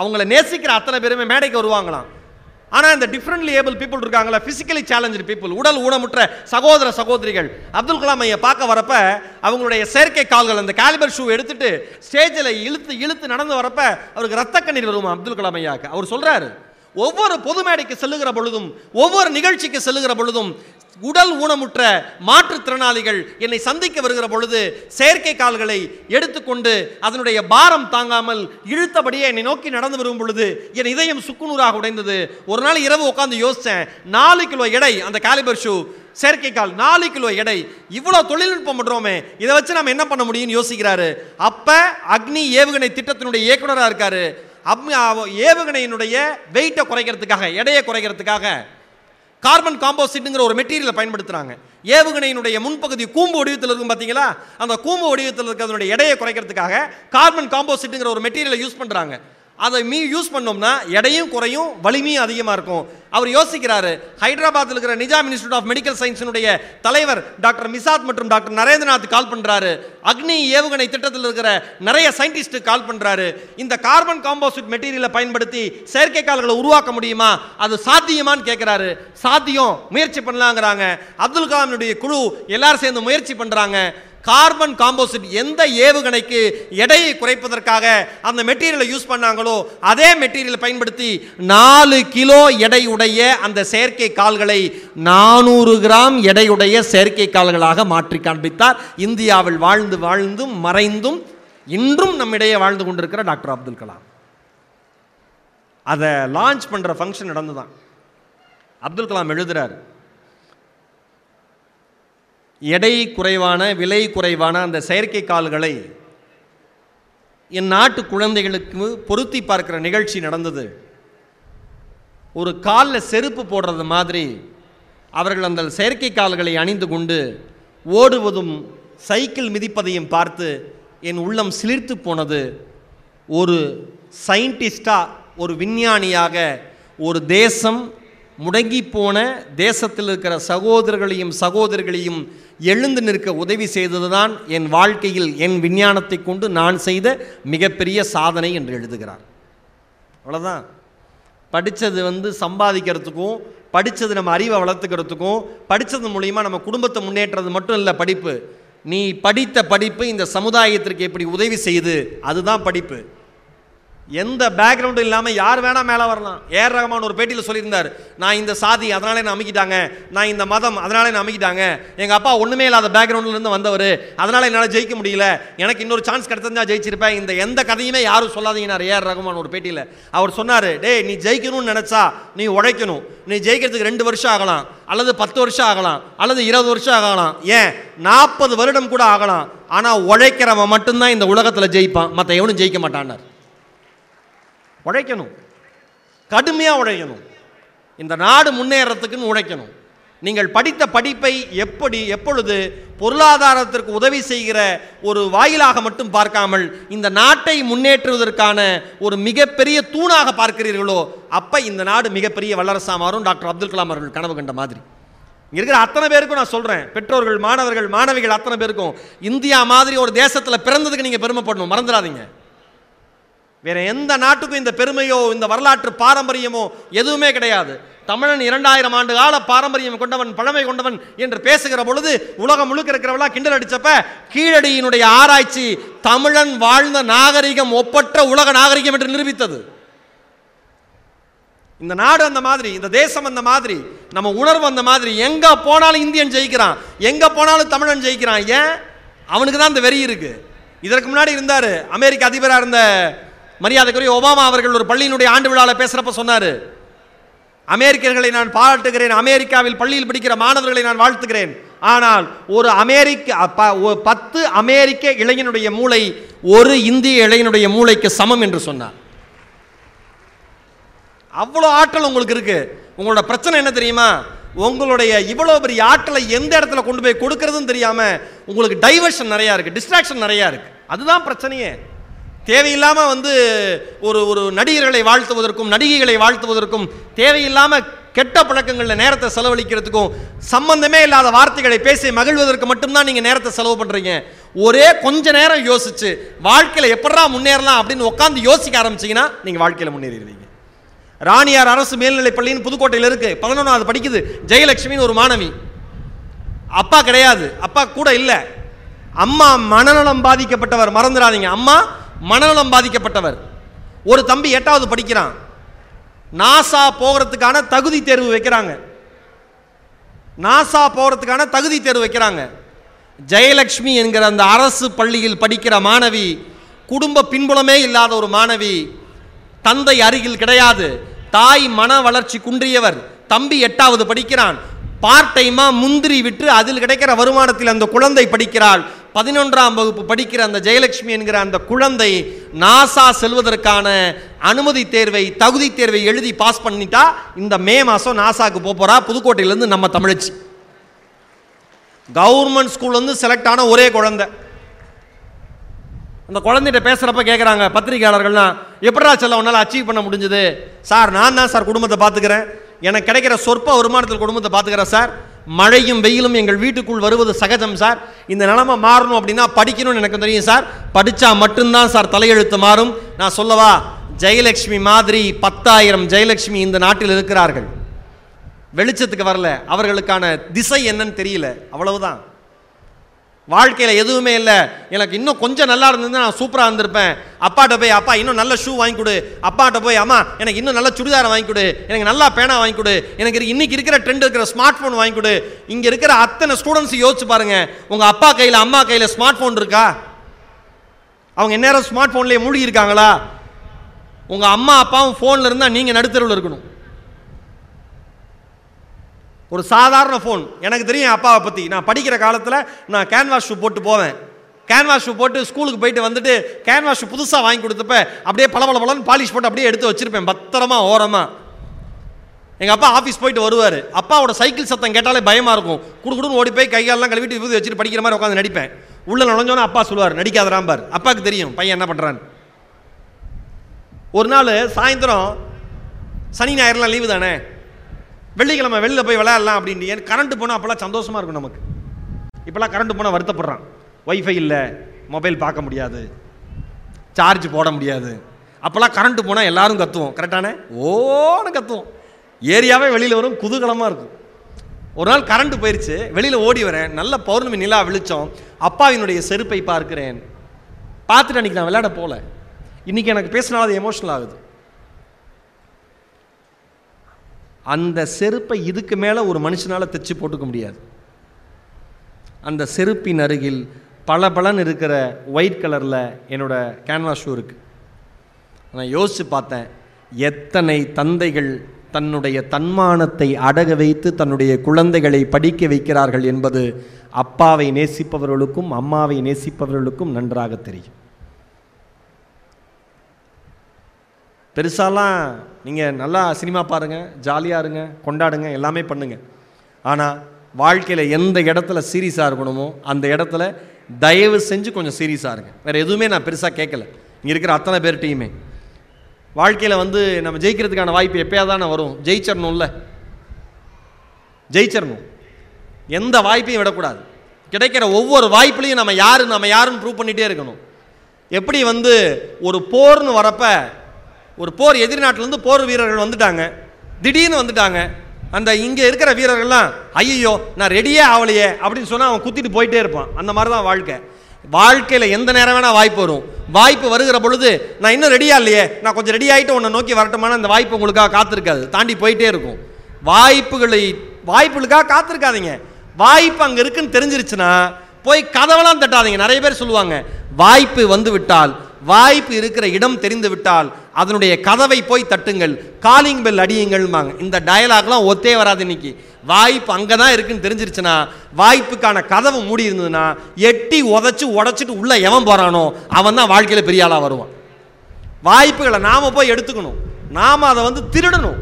அவங்கள நேசிக்கிற அத்தனை பேருமே மேடைக்கு வருவாங்களாம். ஆனால் இந்த டிஃப்ரெண்ட்லி ஏபிள் பீப்புள் இருக்காங்களா ஃபிசிக்கலி சேலஞ்சு பீப்புள் உடல் ஊனமுற்ற சகோதர சகோதரிகள். அப்துல் கலாம் ஐயா பார்க்க வரப்ப அவங்களுடைய செயற்கை கால்கள் அந்த காலிபர் ஷூ எடுத்துட்டு ஸ்டேஜில் இழுத்து இழுத்து நடந்து வரப்ப அவருக்கு ரத்த கண்ணீர் வருமா அப்துல் கலாம் ஐயாக்கு? அவர் சொல்கிறாரு ஒவ்வொரு பொது மேடைக்கு செல்லுகிற பொழுதும் ஒவ்வொரு நிகழ்ச்சிக்கு செல்லுகிற பொழுதும் உடல் ஊனமுற்ற மாற்றுத்திறனாளிகள் என்னை சந்திக்க வருகிற பொழுது செயற்கை கால்களை எடுத்துக்கொண்டு அதனுடைய பாரம் தாங்காமல் இழுத்தபடியே என்னை நோக்கி நடந்து வரும் பொழுது என் இதயம் சுக்குநூறாக உடைந்தது. ஒரு நாள் இரவு உட்காந்து யோசித்தேன் நாலு கிலோ எடை அந்த காலிபர் ஷூ செயற்கை கால் நாலு கிலோ எடை இவ்வளோ தொழில்நுட்பம் பண்ணுறோமே இதை வச்சு நம்ம என்ன பண்ண முடியும்னு யோசிக்கிறாரு. அப்போ அக்னி ஏவுகணை திட்டத்தினுடைய இயக்குனராக இருக்காரு. அப் ஏவுகணையினுடைய வெயிட்டை குறைக்கிறதுக்காக எடையை குறைக்கிறதுக்காக கார்பன் காம்போசிட்டுங்கிற ஒரு மெட்டீரியலை பயன்படுத்துறாங்க. ஏவுகணையினுடைய முன்பகுதி கூம்பு வடிவத்தில் இருக்கும் பார்த்தீங்களா அந்த கூம்பு வடிவத்தில் இருக்கிறதனுடைய எடையை குறைக்கிறதுக்காக கார்பன் காம்போசிட்டுங்கிற ஒரு மெட்டீரியலை யூஸ் பண்ணுறாங்க அதை மீ யூஸ் பண்ணோம்னா எடையும் குறையும் வலிமையும் அதிகமாக இருக்கும். அவர் யோசிக்கிறாரு ஹைதராபாத்தில் இருக்கிற நிஜாம் இன்ஸ்டியூட் ஆஃப் மெடிக்கல் சயின்ஸினுடைய தலைவர் டாக்டர் மிசாத் மற்றும் டாக்டர் நரேந்திரநாத் கால் பண்ணுறாரு அக்னி ஏவுகணை திட்டத்தில் இருக்கிற நிறைய சயின்டிஸ்ட் கால் பண்ணுறாரு இந்த கார்பன் காம்போசிட் மெட்டீரியலை பயன்படுத்தி செயற்கை கால்களை உருவாக்க முடியுமா? அது சாத்தியமான்னு கேட்குறாரு சாத்தியம் முயற்சி பண்ணலாங்கிறாங்க. அப்துல் கலாமினுடைய குழு எல்லாரும் சேர்ந்து முயற்சி பண்ணுறாங்க கார்பன் காம்போசிட் எந்த ஏவுகணைக்கு எடையை குறைப்பதற்காக அந்த மெட்டீரியலை யூஸ் பண்ணாங்களோ அதே மெட்டீரியலை பயன்படுத்தி நாலு கிலோ எடையுடைய அந்த செயற்கை கால்களை நானூறு கிராம் எடையுடைய செயற்கை கால்களாக மாற்றி காண்பித்தார். இந்தியாவில் வாழ்ந்து வாழ்ந்தும் மறைந்தும் இன்றும் நம்மிடையே வாழ்ந்து கொண்டிருக்கிற டாக்டர் அப்துல் கலாம். அதை லான்ச் பண்ணுற ஃபங்க்ஷன் நடந்துதான். அப்துல் கலாம் எழுதுறார் எடை குறைவான விலை குறைவான அந்த செயற்கை கால்களை என் நாட்டு குழந்தைகளுக்கு பொருத்தி பார்க்கிற நிகழ்ச்சி நடந்தது. ஒரு காலில் செருப்பு போடுறது மாதிரி அவர்கள் அந்த செயற்கை கால்களை அணிந்து கொண்டு ஓடுவதும் சைக்கிள் மிதிப்பதையும் பார்த்து என் உள்ளம் சிலிர்த்து போனது. ஒரு சயின்டிஸ்டாக ஒரு விஞ்ஞானியாக ஒரு தேசம் முடங்கி போன தேசத்தில் இருக்கிற சகோதரர்களையும் சகோதரிகளையும் எழுந்து நிற்க உதவி செய்ததுதான் என் வாழ்க்கையில் என் விஞ்ஞானத்தை கொண்டு நான் செய்த மிகப்பெரிய சாதனை என்று எழுதுகிறார். அவ்வளோதான் படித்தது வந்து சம்பாதிக்கிறதுக்கும் படித்தது நம்ம அறிவை வளர்த்துக்கிறதுக்கும் படித்தது மூலிமா நம்ம குடும்பத்தை முன்னேற்றது மட்டும் இல்லை படிப்பு. நீ படித்த படிப்பு இந்த சமுதாயத்திற்கு எப்படி உதவி செய்யுது அதுதான் படிப்பு. எந்த பேக்ரவுண்டும் இல்லாமல் யார் வேணால் மேலே வரலாம். ஏர் ரகமான ஒரு பேட்டியில் சொல்லியிருந்தார் நான் இந்த சாதி அதனால என்ன அமைக்கிட்டாங்க. நான் இந்த மதம் அதனால என்ன அமைக்கிட்டாங்க. எங்கள் அப்பா ஒன்றுமே இல்லாத பேக்ரவுண்ட்லேருந்து வந்தவர். அதனால் என்னால் ஜெயிக்க முடியல. எனக்கு இன்னொரு சான்ஸ் கிடைச்சிருந்தா ஜெயிச்சிருப்பேன். இந்த எந்த கதையுமே யாரும் சொல்லாதீங்கனார் ஏஆர் ரகுமான் ஒரு பேட்டியில். அவர் சொன்னார் டேய் நீ ஜெயிக்கணும்னு நினச்சா நீ உழைக்கணும். நீ ஜெயிக்கிறதுக்கு ரெண்டு வருஷம் ஆகலாம் அல்லது பத்து வருஷம் ஆகலாம் அல்லது இருபது வருஷம் ஆகலாம். ஏன்? நாற்பது வருடம் கூட ஆகலாம். ஆனால் உழைக்கிறவன் மட்டும்தான் இந்த உலகத்தில் ஜெயிப்பான். மற்ற எவனும் ஜெயிக்க மாட்டான்னார். உழைக்கணும். கடுமையாக உழைக்கணும். இந்த நாடு முன்னேறத்துக்குன்னு உழைக்கணும். நீங்கள் படித்த படிப்பை எப்படி எப்பொழுது பொருளாதாரத்திற்கு உதவி செய்கிற ஒரு வாயிலாக மட்டும் பார்க்காமல் இந்த நாட்டை முன்னேற்றுவதற்கான ஒரு மிகப்பெரிய தூணாக பார்க்கிறீர்களோ அப்போ இந்த நாடு மிகப்பெரிய வல்லரசா மாறும். டாக்டர் அப்துல் கலாம் அவர்கள் கனவு கண்ட மாதிரி. இங்கே இருக்கிற அத்தனை பேருக்கும் நான் சொல்கிறேன் பெற்றோர்கள் மாணவர்கள் மாணவிகள் அத்தனை பேருக்கும் இந்தியா மாதிரி ஒரு தேசத்தில் பிறந்ததுக்கு நீங்கள் பெருமைப்படணும். மறந்துடாதீங்க. வேற எந்த நாட்டுக்கும் இந்த பெருமையோ இந்த வரலாற்று பாரம்பரியமோ எதுவுமே கிடையாது. தமிழன் இரண்டாயிரம் ஆண்டு கால பாரம்பரியம் கொண்டவன் பழமை கொண்டவன் என்று பேசுகிற பொழுது உலகம் முழுக்க இருக்கிறவளா கிண்டல் அடிச்சப்ப கீழடியினுடைய ஆராய்ச்சி தமிழன் வாழ்ந்த நாகரிகம் ஒப்பற்ற உலக நாகரிகம் என்று நிரூபித்தது. இந்த நாடு அந்த மாதிரி இந்த தேசம் அந்த மாதிரி நம்ம உணர்வு அந்த மாதிரி எங்க போனாலும் இந்தியன் ஜெயிக்கிறான் எங்க போனாலும் தமிழன் ஜெயிக்கிறான் ஏன்? அவனுக்கு தான் அந்த வெறி இருக்கு. இதற்கு முன்னாடி இருந்தார் அமெரிக்க அதிபராக இருந்த மரியாதைக்குரிய ஒபாமா அவர்கள் ஒரு பள்ளியினுடைய ஆண்டு விழாவில் பேசுகிறப்ப சொன்னார் அமெரிக்கர்களை நான் பாராட்டுகிறேன் அமெரிக்காவில் பள்ளியில் படிக்கிற மாணவர்களை நான் வாழ்த்துகிறேன். ஆனால் ஒரு அமெரிக்க பத்து அமெரிக்க இளைஞனுடைய மூளை ஒரு இந்திய இளைஞனுடைய மூளைக்கு சமம் என்று சொன்னார். அவ்வளோ ஆற்றல் உங்களுக்கு இருக்கு. உங்களோட பிரச்சனை என்ன தெரியுமா? உங்களுடைய இவ்வளோ பெரிய ஆற்றலை எந்த இடத்துல கொண்டு போய் கொடுக்கறதுன்னு தெரியாமல் உங்களுக்கு டைவர்ஷன் நிறையா இருக்குது டிஸ்ட்ராக்ஷன் நிறையா இருக்குது அதுதான் பிரச்சனையே. தேவையில்லாமல் வந்து ஒரு ஒரு நடிகர்களை வாழ்த்துவதற்கும் நடிகைகளை வாழ்த்துவதற்கும் தேவையில்லாமல் கெட்ட பழக்கங்களில் நேரத்தை செலவழிக்கிறதுக்கும் சம்பந்தமே இல்லாத வார்த்தைகளை பேசி மகிழ்வதற்கு மட்டும்தான் நீங்கள் நேரத்தை செலவு பண்ணுறீங்க ஒரே கொஞ்ச நேரம் யோசிச்சு வாழ்க்கையில் எப்படா முன்னேறலாம் அப்படின்னு உட்காந்து யோசிக்க ஆரம்பிச்சீங்கன்னா நீங்கள் வாழ்க்கையில் முன்னேறிடுவீங்க. ராணியார் அரசு மேல்நிலைப் பள்ளின்னு புதுக்கோட்டையில் இருக்குது பதினொன்றாவது படிக்குது. ஜெயலட்சுமின்னு ஒரு மாணவி. அப்பா கிடையாது. அப்பா கூட இல்லை. அம்மா மனநலம் பாதிக்கப்பட்டவர். மறந்துடாதீங்க. அம்மா மனநலம் பாதிக்கப்பட்டவர். ஒரு தம்பி எட்டாவது படிக்கிறான். நாசா போகிறதுக்கான தகுதி தேர்வு வைக்கிறாங்க. நாசா போகிறதுக்கான தகுதி தேர்வு வைக்கிறாங்க. ஜெயலட்சுமி என்கிற அந்த அரசு பள்ளியில் படிக்கிற மாணவி குடும்ப பின்புலமே இல்லாத ஒரு மாணவி தந்தை அருகில் கிடையாது. தாய் மன வளர்ச்சி குன்றியவர். தம்பி எட்டாவது படிக்கிறான். பார்ட் டைமாக முந்திரி விட்டு அதில் கிடைக்கிற வருமானத்தில் அந்த குழந்தை படிக்கிறாள். பதினொன்றாம் வகுப்பு படிக்கிற அந்த ஜெயலட்சுமி என்கிற அந்த குழந்தை நாசா செல்வதற்கான அனுமதி தேர்வை தகுதி தேர்வை எழுதி பாஸ் பண்ணிட்டா இந்த மே மாதம் நாசாக்கு போக புதுக்கோட்டையிலேருந்து நம்ம தமிழச்சி. கவர்மெண்ட் ஸ்கூல்லேருந்து செலக்ட் ஆன ஒரே குழந்தை. அந்த குழந்தைகிட்ட பேசுகிறப்ப கேட்குறாங்க பத்திரிகையாளர்கள்லாம் எப்படா செல்ல உன்னால் அச்சீவ் பண்ண முடிஞ்சது? சார் நான் தான் சார் குடும்பத்தை பார்த்துக்கிறேன் எனக்கு கிடைக்கிற சொற்ப வருமானத்தில் குடும்பத்தை பார்த்துக்கிறேன் சார். மழையும் வெயிலும் எங்கள் வீட்டுக்குள் வருவது சகஜம் சார். இந்த நிலைமை மாறணும் அப்படின்னா படிக்கணும்னு எனக்கு தெரியும் சார். படித்தா மட்டும்தான் சார் தலையெழுத்து மாறும். நான் சொல்லவா ஜெயலட்சுமி மாதிரி பத்தாயிரம் ஜெயலட்சுமி இந்த நாட்டில் இருக்கிறார்கள். வெளிச்சத்துக்கு வரல. அவர்களுக்கான திசை என்னன்னு தெரியல. அவ்வளவுதான். வாழ்க்கையில் எதுவுமே இல்லை. எனக்கு இன்னும் கொஞ்சம் நல்லா இருந்ததுன்னா நான் சூப்பராக இருந்திருப்பேன். அப்பாட்ட போய் அப்பா இன்னும் நல்ல ஷூ வாங்கி கொடு. அப்பாட்ட போய் அம்மா எனக்கு இன்னும் நல்ல சுடிதாரை வாங்கி கொடு. எனக்கு நல்லா பேனா வாங்கி கொடு. எனக்கு இன்னைக்கு இருக்கிற ட்ரெண்ட் இருக்கிற ஸ்மார்ட் ஃபோன் வாங்கி கொடு. இங்கே இருக்கிற அத்தனை ஸ்டூடெண்ட்ஸ் யோசிச்சு பாருங்க. உங்கள் அப்பா கையில் அம்மா கையில் ஸ்மார்ட் ஃபோன் இருக்கா? அவங்க நேரம் ஸ்மார்ட் ஃபோன்லேயே மூழ்கி இருக்காங்களா? உங்கள் அம்மா அப்பாவும் ஃபோனில் இருந்தால் நீங்கள் நடுத்தருவில் இருக்கணும். ஒரு சாதாரண ஃபோன் எனக்கு தெரியும் அப்பாவை பற்றி நான் படிக்கிற காலத்தில் நான் கேன்வாஸ் ஷூ போட்டு போவேன். கேன்வாஸ் ஷூ போட்டு ஸ்கூலுக்கு போயிட்டு வந்துட்டு கேன்வாஸ் ஷூ புதுசாக வாங்கி கொடுத்தப்ப அப்படியே பல பலன்னு பாலிஷ் போட்டு அப்படியே எடுத்து வச்சுருப்பேன். பத்திரமா ஓரமாக எங்கள் அப்பா ஆஃபீஸ் போயிட்டு வருவார். அப்பாவோட சைக்கிள் சத்தம் கேட்டாலே பயமாக இருக்கும். குடுக்குடுன்னு ஓடி போய் கைகாலெல்லாம் கழுவிட்டு விபூதி வச்சுட்டு படிக்கிற மாதிரி உட்காந்து நடிப்பேன். உள்ளே நுழைஞ்சோன்னே அப்பா சொல்லுவார் நடிக்காதராம்பார் அப்பாவுக்கு தெரியும் பையன் என்ன பண்ணுறான்னு ஒரு நாள் சாயந்தரம் சனி ஞாயிறுலாம் லீவு தானே? வெள்ளிக்கிழமை வெளியில் போய் விளையாடலாம் அப்படின்னு ஏன் கரண்ட் போனால் அப்போல்லாம் சந்தோஷமாக இருக்கும் நமக்கு. இப்போல்லாம் கரண்ட் போனால் வருத்தப்படுறான். ஒய்ஃபை இல்லை மொபைல் பார்க்க முடியாது. சார்ஜ் போட முடியாது. அப்போல்லாம் கரண்ட் போனால் எல்லோரும் கத்துவோம். கரெக்டானே ஓன்னு கத்துவோம். ஏரியாவே வெளியில் வரும் குதூகலமாக இருக்கும். ஒரு நாள் கரண்ட் போயிடுச்சு வெளியில் ஓடி வரேன் நல்ல பௌர்ணமி நிலா விழிச்சோம். அப்பாவினுடைய செருப்பை பார்க்கிறேன். பார்த்துட்டு அன்றைக்கி நான் விளையாட போகல. இன்றைக்கி எனக்கு பேசினாலும் அது எமோஷனல் ஆகுது. அந்த செருப்பை இதுக்கு மேலே ஒரு மனுஷனால் தைச்சு போட்டுக்க முடியாது. அந்த செருப்பின் அருகில் பல பலன் இருக்கிற ஒயிட் கலரில் என்னோட கேன்வாஸ் ஷூ இருக்குது நான் யோசித்து பார்த்தேன் எத்தனை தந்தைகள் தன்னுடைய தன்மானத்தை அடக வைத்து தன்னுடைய குழந்தைகளை படிக்க வைக்கிறார்கள் என்பது அப்பாவை நேசிப்பவர்களுக்கும் அம்மாவை நேசிப்பவர்களுக்கும் நன்றாக தெரியும். பெருசாலாம் நீங்கள் நல்லா சினிமா பாருங்கள் ஜாலியாக இருங்க கொண்டாடுங்க எல்லாமே பண்ணுங்க. ஆனால் வாழ்க்கையில் எந்த இடத்துல சீரியஸாக இருக்கணுமோ அந்த இடத்துல தயவு செஞ்சு கொஞ்சம் சீரியஸாக இருங்க. வேறு எதுவுமே நான் பெருசாக கேட்கல இங்கே இருக்கிற அத்தனை பேர்கிட்டையுமே வாழ்க்கையில் வந்து நம்ம ஜெயிக்கிறதுக்கான வாய்ப்பு எப்போயாவது தானே வரும்? ஜெயிச்சிடணும்ல ஜெயிச்சிடணும் எந்த வாய்ப்பையும் விடக்கூடாது. கிடைக்கிற ஒவ்வொரு வாய்ப்புலையும் நம்ம யார் நம்ம யாருன்னு ப்ரூவ் பண்ணிகிட்டே இருக்கணும். எப்படி வந்து ஒரு போர்னு வரப்போ ஒரு போர் எதிரி நாட்டிலேருந்து போர் வீரர்கள் வந்துட்டாங்க. திடீர்னு வந்துட்டாங்க. அந்த இங்கே இருக்கிற வீரர்கள்லாம் ஐயோ நான் ரெடியே ஆகலையே அப்படின்னு சொன்னால் அவன் குத்திட்டு போயிட்டே இருப்பான். அந்த மாதிரி தான் வாழ்க்கை. வாழ்க்கையில் எந்த நேரம் வேணால் வாய்ப்பு வரும். வாய்ப்பு வருகிற பொழுது நான் இன்னும் ரெடியாக இல்லையே. நான் கொஞ்சம் ரெடி ஆகிட்டு உன்னை நோக்கி வரட்டுமான அந்த வாய்ப்பு உங்களுக்காக காத்திருக்காது. தாண்டி போயிட்டே இருக்கும். வாய்ப்புகளை வாய்ப்புகளுக்காக காத்திருக்காதீங்க. வாய்ப்பு அங்கே இருக்குன்னு தெரிஞ்சிருச்சுன்னா போய் கதவெல்லாம் தட்டாதீங்க. நிறைய பேர் சொல்லுவாங்க வாய்ப்பு வந்து விட்டால் வாய்ப்பு இருக்கிற இடம் தெரிந்துவிட்டால் அதனுடைய கதவை போய் தட்டுங்கள் காலிங் பெல் அடியுங்கள்மாங்க இந்த டயலாக்லாம் ஒத்தே வராது இன்னைக்கு. வாய்ப்பு அங்கே தான் இருக்குன்னு தெரிஞ்சிருச்சுன்னா வாய்ப்புக்கான கதவு மூடி இருந்ததுன்னா எட்டி உதச்சி உடைச்சிட்டு உள்ளே எவன் போகிறானோ அவன் தான் வாழ்க்கையில் பெரிய ஆளாக வருவான். வாய்ப்புகளை நாம் போய் எடுத்துக்கணும். நாம் அதை வந்து திருடணும்.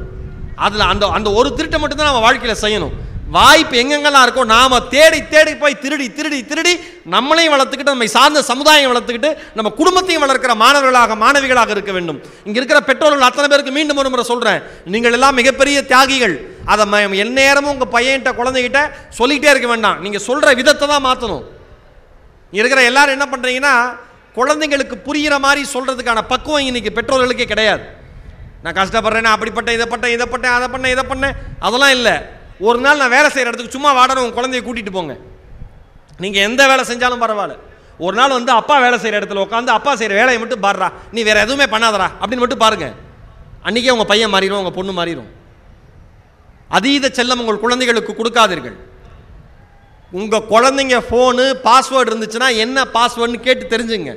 அதில் அந்த அந்த ஒரு திருட்டை மட்டும்தான் நம்ம வாழ்க்கையில் செய்யணும். வாய்ப்பு எங்கெங்கெல்லாம் இருக்கோ நாம தேடி தேடி போய் திருடி திருடி திருடி நம்மளையும் வளர்த்துக்கிட்டு நம்மை சார்ந்த சமுதாயம் வளர்த்துக்கிட்டு நம்ம குடும்பத்தையும் வளர்க்கிற மாணவர்களாக மாணவிகளாக இருக்க வேண்டும். இங்கே இருக்கிற பெற்றோர்கள் அத்தனை பேருக்கு மீண்டும் ஒரு முறை சொல்கிறேன் நீங்கள் எல்லாம் மிகப்பெரிய தியாகிகள். அதை ம- எந்நேரமும் உங்கள் பையன்கிட்ட குழந்தைகிட்ட சொல்லிக்கிட்டே இருக்க வேண்டாம். நீங்கள் சொல்கிற விதத்தை தான் மாற்றணும் இருக்கிற எல்லாரும் என்ன பண்ணுறீங்கன்னா குழந்தைங்களுக்கு புரிகிற மாதிரி சொல்கிறதுக்கான பக்குவம் இன்னைக்கு பெற்றோர்களுக்கே கிடையாது. நான் கஷ்டப்படுறேன் அப்படிப்பட்டேன் இதை பட்டேன் இதை பட்டேன் அதை பண்ணேன் இதை பண்ணேன். அதெல்லாம் இல்லை. ஒரு நாள் நான் வேலை செய்கிற இடத்துக்கு சும்மா வாடணும் உங்கள் குழந்தைய கூட்டிகிட்டு போங்க. நீங்கள் எந்த வேலை செஞ்சாலும் பரவாயில்ல. ஒரு நாள் வந்து அப்பா வேலை செய்கிற இடத்துல உட்காந்து அப்பா செய்கிற வேலையை மட்டும் பாடுறா. நீ வேறு எதுவுமே பண்ணாதடா அப்படின்னு மட்டும் பாருங்கள் அன்றைக்கே உங்கள் பையன் மாறிடும் உங்கள் பொண்ணு மாறிடும் அதீத செல்லம் உங்கள் குழந்தைகளுக்கு கொடுக்காதீர்கள். உங்கள் குழந்தைங்க ஃபோனு பாஸ்வேர்டு இருந்துச்சுன்னா என்ன பாஸ்வேர்டுன்னு கேட்டு தெரிஞ்சுங்க.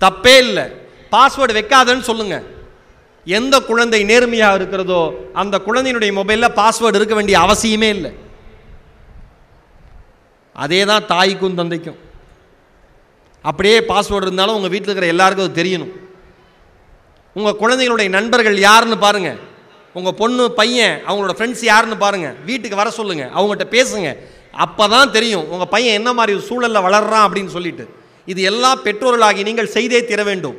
தப்பே இல்லை. பாஸ்வேர்டு வைக்காதன்னு சொல்லுங்கள் எந்த குழந்தை நேர்மையாக இருக்கிறதோ அந்த குழந்தையினுடைய மொபைலில் பாஸ்வேர்டு இருக்க வேண்டிய அவசியமே இல்லை. அதே தான் தாய்க்கும் தந்தைக்கும். அப்படியே பாஸ்வேர்டு இருந்தாலும் உங்கள் வீட்டில் இருக்கிற எல்லாருக்கும் அது தெரியணும். உங்கள் குழந்தைகளுடைய நண்பர்கள் யாருன்னு பாருங்க. உங்கள் பொண்ணு பையன் அவங்களோட ஃப்ரெண்ட்ஸ் யாருன்னு பாருங்கள் வீட்டுக்கு வர சொல்லுங்கள் அவங்ககிட்ட பேசுங்க. அப்போ தான் தெரியும் உங்கள் பையன் என்ன மாதிரி ஒரு சூழலில் வளர்றான் அப்படின்னு சொல்லிட்டு. இது எல்லாம் பெற்றோர்களாகி நீங்கள் செய்தே தீர வேண்டும்.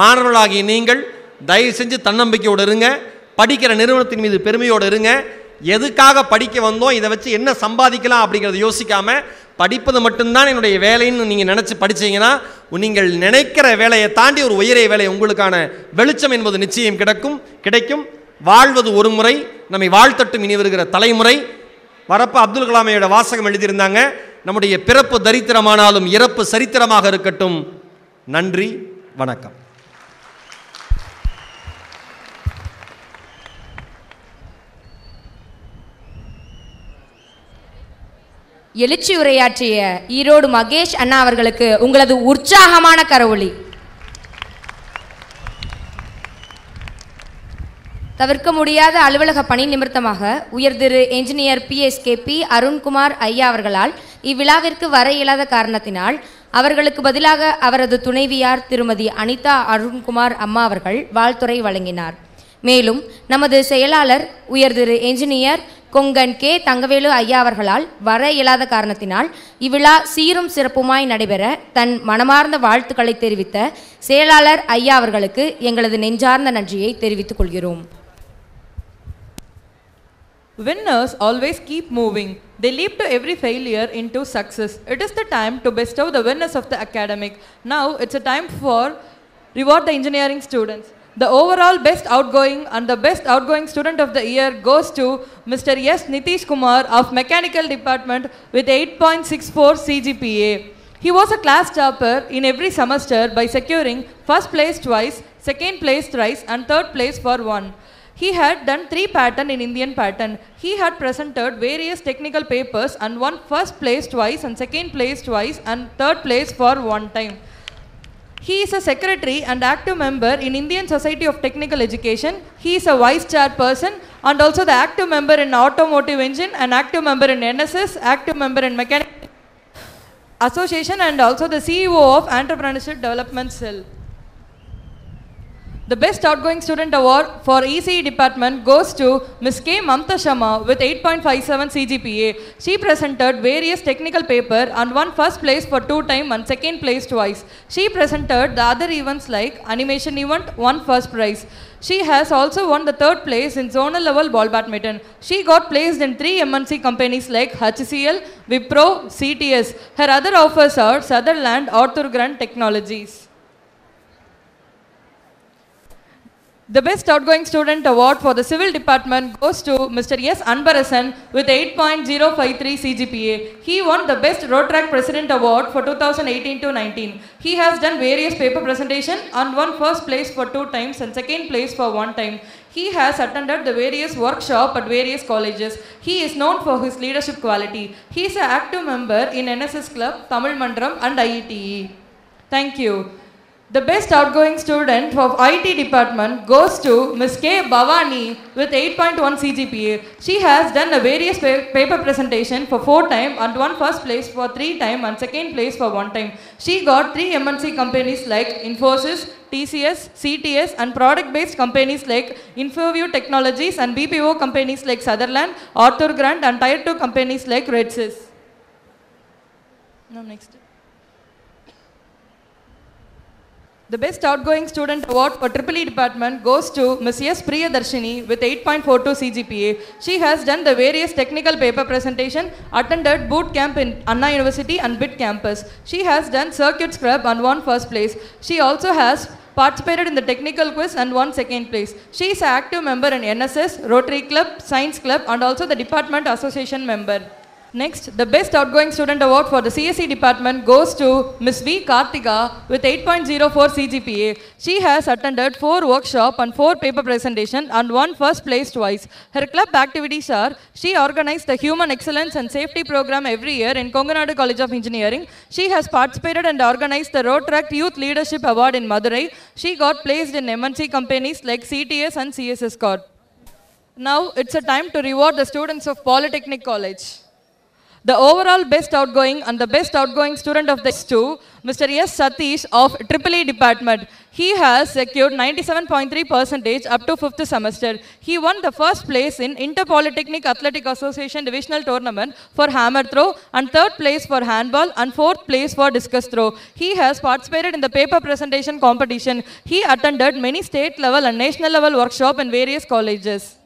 மாணவர்களாகி நீங்கள் தயவு செஞ்சு தன்னம்பிக்கையோடு இருங்க. படிக்கிற நிறுவனத்தின் மீது பெருமையோடு இருங்க. எதுக்காக படிக்க வந்தோம் இதை வச்சு என்ன சம்பாதிக்கலாம் அப்படிங்கிறத யோசிக்காமல் படிப்பது மட்டும்தான் என்னுடைய வேலைன்னு நீங்கள் நினச்சி படிச்சீங்கன்னா நீங்கள் நினைக்கிற வேலையை தாண்டி ஒரு உயரிய வேலை உங்களுக்கான வெளிச்சம் என்பது நிச்சயம் கிடைக்கும் கிடைக்கும். வாழ்வது ஒரு முறை நம்மை வாழ்த்தட்டும் இனி வருகிற தலைமுறை. வரப்ப அப்துல் கலாமையோட வாசகம் எழுதியிருந்தாங்க நம்முடைய பிறப்பு தரித்திரமானாலும் இறப்பு சரித்திரமாக இருக்கட்டும். நன்றி வணக்கம். எழுச்சி உரையாற்றிய ஈரோடு மகேஷ் அண்ணா அவர்களுக்கு உங்களது உற்சாகமான கரவொளி. தவிர்க்க முடியாத அலுவலக பணி நிமித்தமாக உயர்திரு என்ஜினியர் பிஎஸ்கேபி அருண்குமார் ஐயா அவர்களால் இவ்விழாவிற்கு வர இயலாத காரணத்தினால் அவர்களுக்கு பதிலாக அவரது துணைவியார் திருமதி அனிதா அருண்குமார் அம்மா அவர்கள் வாழ்த்துறை வழங்கினார். மேலும் நமது செயலாளர் உயர்திரு என்ஜினியர் கொங்கன் கே தங்கவேலு ஐயா அவர்களால் வர இயலாத காரணத்தினால் இவ்விழா சீரும் சிறப்புமாய் நடைபெற தன் மனமார்ந்த வாழ்த்துக்களை தெரிவித்த செயலாளர் ஐயா அவர்களுக்கு எங்களது நெஞ்சார்ந்த நன்றியை தெரிவித்துக் கொள்கிறோம் Winners always keep moving. They leap to every failure into success. It is the time to bestow the winners of the academic. Now it's a time for reward the engineering students. The overall best outgoing and the best outgoing student of the year goes to Mr. S. Nitish Kumar of Mechanical Department with 8.64 CGPA. He was a class topper in every semester by securing first place twice, second place thrice, and third place for one. He had done three pattern in Indian pattern. He had presented various technical papers and won first place twice and second place twice and third place for one time. He is a secretary and active member in Indian Society of Technical Education. He is a vice chairperson and also the active member in Automotive Engine and active member in NSS, active member in Mechanic Association and also the CEO of Entrepreneurship Development Cell. The Best Outgoing Student Award for ECE Department goes to Ms. K. Mamta Sharma with 8.57 CGPA. She presented various technical paper and won first place for two time and second place twice. She presented the other events like animation event, won first prize. She has also won the third place in zonal level ball badminton. She got placed in three MNC companies like HCL, Wipro, CTS. Her other offers are Sutherland, Arthur Grant Technologies. The Best Outgoing Student Award for the Civil Department goes to Mr. S. Anbarasan with 8.053 CGPA. He won the Best Road Track President Award for 2018-19. He has done various paper presentation and won first place for two times and second place for one time. He has attended the various workshop at various colleges. He is known for his leadership quality. He is an active member in NSS Club, Tamil Mandram and IETE. Thank you. The best outgoing student of IT department goes to Ms. K. Bhavani with 8.1 CGPA. She has done a various pa- paper presentation for four time and one first place for three time and second place for one time. She got three MNC companies like Infosys, TCS, CTS and product based companies like Infoview Technologies and BPO companies like Sutherland, Arthur Grant and tier 2 companies like Redsys. Now next. The Best Outgoing Student Award for Triple E Department goes to Ms. S. Priyadarshini with 8.42 CGPA. She has done the various technical paper presentation, attended boot camp in Anna University and BIT campus. She has done circuit scrub and won first place. She also has participated in the technical quiz and won second place. She is an active member in NSS, Rotary Club, Science Club and also the department association member. Next, the Best Outgoing Student Award for the CSE department goes to Ms. V. Kartika with 8.04 CGPA. She has attended four workshop and four paper presentation and won first place twice. Her club activities are she organized the Human Excellence and Safety Program every year in Konganadu College of Engineering. She has participated and organized the Rotaract Youth Leadership Award in Madurai. She got placed in MNC companies like CTS and CSS Corp. Now it's a time to reward the students of Polytechnic College. The overall best outgoing and the best outgoing student of the two, Mr. S. Satish of Triple E department. He has secured 97.3 percentage up to fifth semester. He won the first place in Inter-Polytechnic Athletic Association divisional tournament for hammer throw and third place for handball and fourth place for discus throw. He has participated in the paper presentation competition. He attended many state level and national level workshop in various colleges.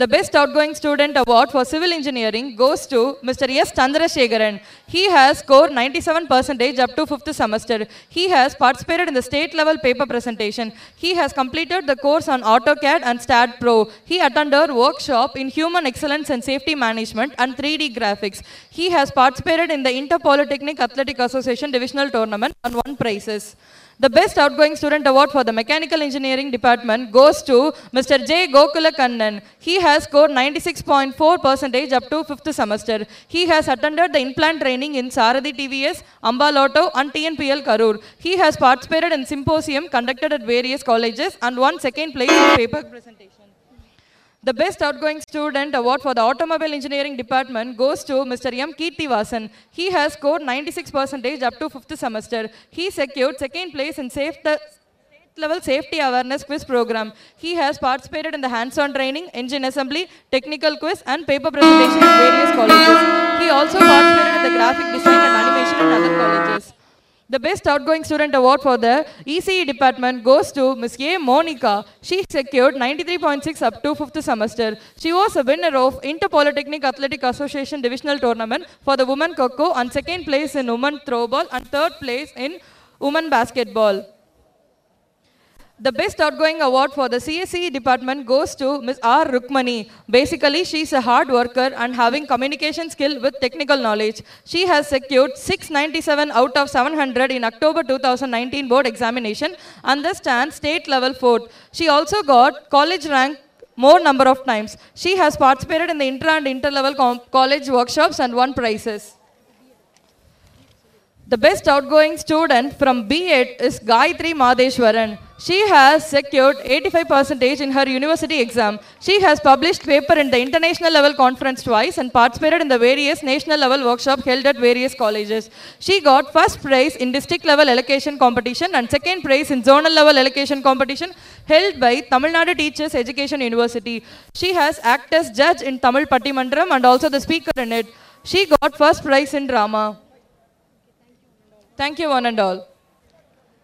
The Best Outgoing Student Award for Civil Engineering goes to Mr. S. Chandrasekharan. He has scored 97 percentage up to 5th semester. He has participated in the state level paper presentation. He has completed the course on AutoCAD and STAT Pro. He attended workshop in Human Excellence and Safety Management and 3D Graphics. He has participated in the Inter-Polytechnic Athletic Association Divisional Tournament and won prizes. The Best Outgoing Student Award for the Mechanical Engineering Department goes to Mr. J. Gokula Kannan. He has scored 96.4 percentage up to 5th semester. He has attended the implant training in Saradi TVS, Amba Lotto and TNPL Karur. He has participated in symposium conducted at various colleges and won second place in paper presentation. The Best Outgoing Student Award for the Automobile Engineering Department goes to Mr. M. Kirtivasan. He has scored 96 percentage up to 5th semester. He secured second place in safe level safety awareness quiz program. He has participated in the hands-on training, engine assembly, technical quiz and paper presentation in various colleges. He also participated in the graphic design and animation in other colleges. The Best Outgoing Student Award for the ECE department goes to Ms. A. Monica. She secured 93.6 up to 5th semester. She was a winner of Inter-Polytechnic Athletic Association Divisional Tournament for the women coco and second place in women throwball and third place in women basketball. The Best Outgoing Award for the CSE department goes to Ms. R. Rukmani. Basically, she is a hard worker and having communication skill with technical knowledge. She has secured 697 out of 700 in October 2019 board examination and stands state level fourth. She also got college rank more number of times. She has participated in the intra and inter-level college workshops and won prizes. The best outgoing student from B8 is Gayatri Madeshwaran. She has secured 85% in her university exam. She has published paper in the international level conference twice and participated in the various national level workshop held at various colleges. She got first prize in district level allocation competition and second prize in zonal level allocation competition held by Tamil Nadu Teachers Education University. She has acted as judge in Tamil Pattimandram and also the speaker in it. She got first prize in drama. Thank you one and all.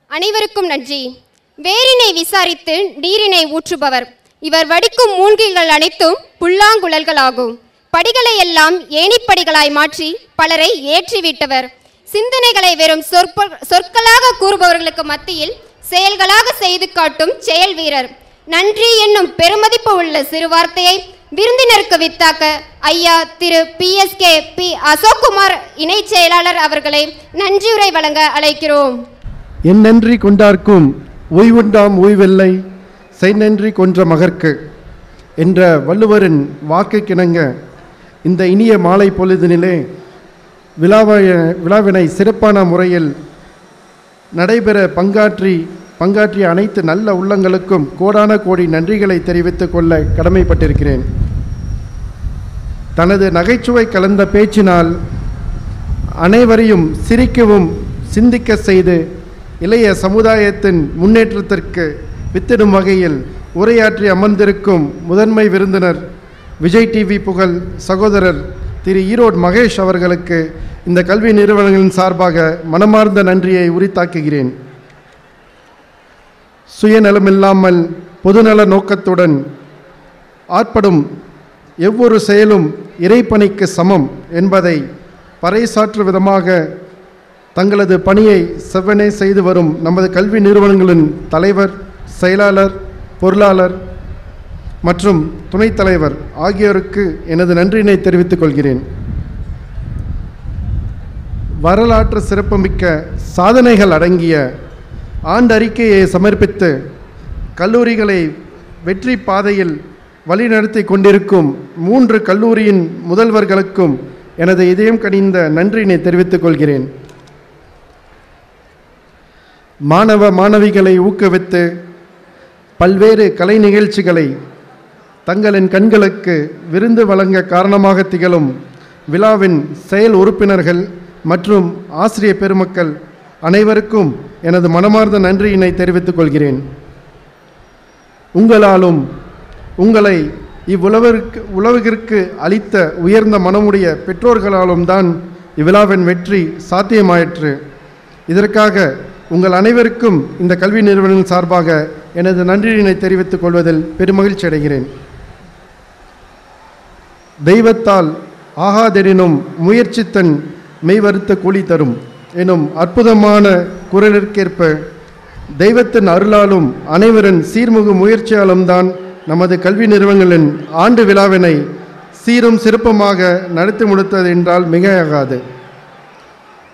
அனைவருக்கும் நன்றி வேரினை விசாரித்து நீரினை ஊற்றுபவர். இவர் வடிக்கும் மூங்கில்கள் அனைத்தும் புல்லாங்குழல்களாகும். படிகளை எல்லாம் ஏணிப்படிகளாய் மாற்றி பலரை ஏற்றிவிட்டவர். சிந்தனைகளை வெறும் சொற்ப சொற்களாக கூறுபவர்களுக்கு மத்தியில் செயல்களாக செய்து காட்டும் செயல் வீரர். நன்றி என்னும் பெருமதிப்பு உள்ள சிறு வார்த்தையை விருந்தினருக்கு வித்தாக்க ஐயா Thiru P S K P Ashokkumar இணைச் செயலாளர் அவர்களை நன்றியுரை வழங்க அழைக்கிறோம். என் நன்றி கொண்டார்க்கும். ஓய்வுண்டாம் ஓய்வில்லை. செய்நன்றி கொன்ற மகற்கு என்ற வள்ளுவரின் வாக்குக்கிணங்க இந்த இனிய மாலை பொழுதினிலே விழாவை விழாவினை சிறப்பான முறையில் நடைபெற பங்காற்றி பங்காற்றிய அனைத்து நல்ல உள்ளங்களுக்கும் கோடான கோடி நன்றிகளை தெரிவித்துக் கொள்ள கடமைப்பட்டிருக்கிறேன். தனது நகைச்சுவை கலந்த பேச்சினால் அனைவரையும் சிரிக்கவும் சிந்திக்க செய்து இளைய சமுதாயத்தின் முன்னேற்றத்திற்கு வித்திடும் வகையில் உரையாற்றி அமர்ந்திருக்கும் முதன்மை விருந்தினர் விஜய் டிவி புகழ் சகோதரர் திரு ஈரோடு மகேஷ் அவர்களுக்கு இந்த கல்வி நிறுவனங்களின் சார்பாக மனமார்ந்த நன்றியை உரித்தாக்குகிறேன். சுயநலமில்லாமல் பொதுநல நோக்கத்துடன் ஆட்படும் எவ்வொரு செயலும் இறைப்பணிக்கு சமம் என்பதை பறைசாற்று விதமாக தங்களது பணியை செவ்வனே செய்து வரும் நமது கல்வி நிறுவனங்களின் தலைவர் செயலாளர் பொருளாளர் மற்றும் துணைத் தலைவர் ஆகியோருக்கு எனது நன்றியினை தெரிவித்துக் கொள்கிறேன். வரலாற்று சிறப்புமிக்க சாதனைகள் அடங்கிய ஆண்டறிக்கையை சமர்ப்பித்து கல்லூரிகளை வெற்றி பாதையில் வழிநடத்தி கொண்டிருக்கும் மூன்று கல்லூரியின் முதல்வர்களுக்கும் எனது இதயம் கனிந்த நன்றியினை தெரிவித்துக் கொள்கிறேன். மாணவ மாணவிகளை ஊக்குவித்து பல்வேறு கலை நிகழ்ச்சிகளை தங்களின் கண்களுக்கு விருந்து வழங்க காரணமாக திகழும் விழாவின் செயல் உறுப்பினர்கள் மற்றும் ஆசிரிய பெருமக்கள் அனைவருக்கும் எனது மனமார்ந்த நன்றியினை தெரிவித்துக் கொள்கிறேன். உங்களாலும் உங்களை இவ்வுலவிற்கு உலகிற்கு அளித்த உயர்ந்த மனமுடைய பெற்றோர்களாலும் தான் இவ்விழாவின் வெற்றி சாத்தியமாயிற்று. இதற்காக உங்கள் அனைவருக்கும் இந்த கல்வி நிறுவனம் சார்பாக எனது நன்றியினை தெரிவித்துக் கொள்வதில் பெருமகிழ்ச்சி அடைகிறேன். தெய்வத்தால் ஆகாதெனினும் முயற்சித்தன் மெய்வருத்த கூலி தரும் எனும் அற்புதமான குரலிற்கேற்ப தெய்வத்தின் அருளாலும் அனைவரின் சீர்முக முயற்சியாலும் தான் நமது கல்வி நிறுவனங்களின் ஆண்டு விழாவினை சீரும் சிறப்புமாக நடத்தி முடித்தது என்றால் மிகையாகாது.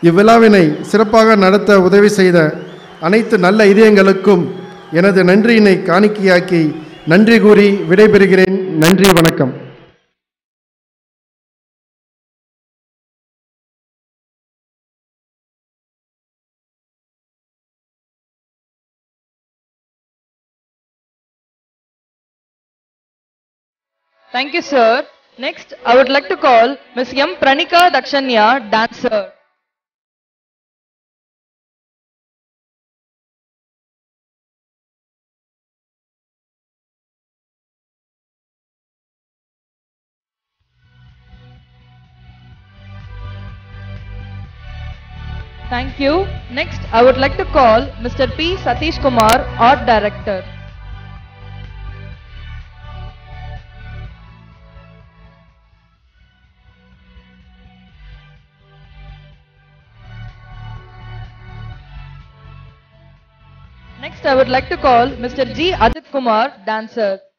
இவ்விழாவினை சிறப்பாக நடத்த உதவி செய்த அனைத்து நல்ல இதயங்களுக்கும் எனது நன்றியினை காணிக்கையாக்கி நன்றி கூறி விடைபெறுகிறேன் நன்றி வணக்கம் Thank you, sir. Next, I would like to call Ms. M. Pranika Dakshanya, dancer. Thank you. Next, I would like to call Mr. P. Satish Kumar, Art Director. Next, I would like to call Mr. G. Adit Kumar, dancer.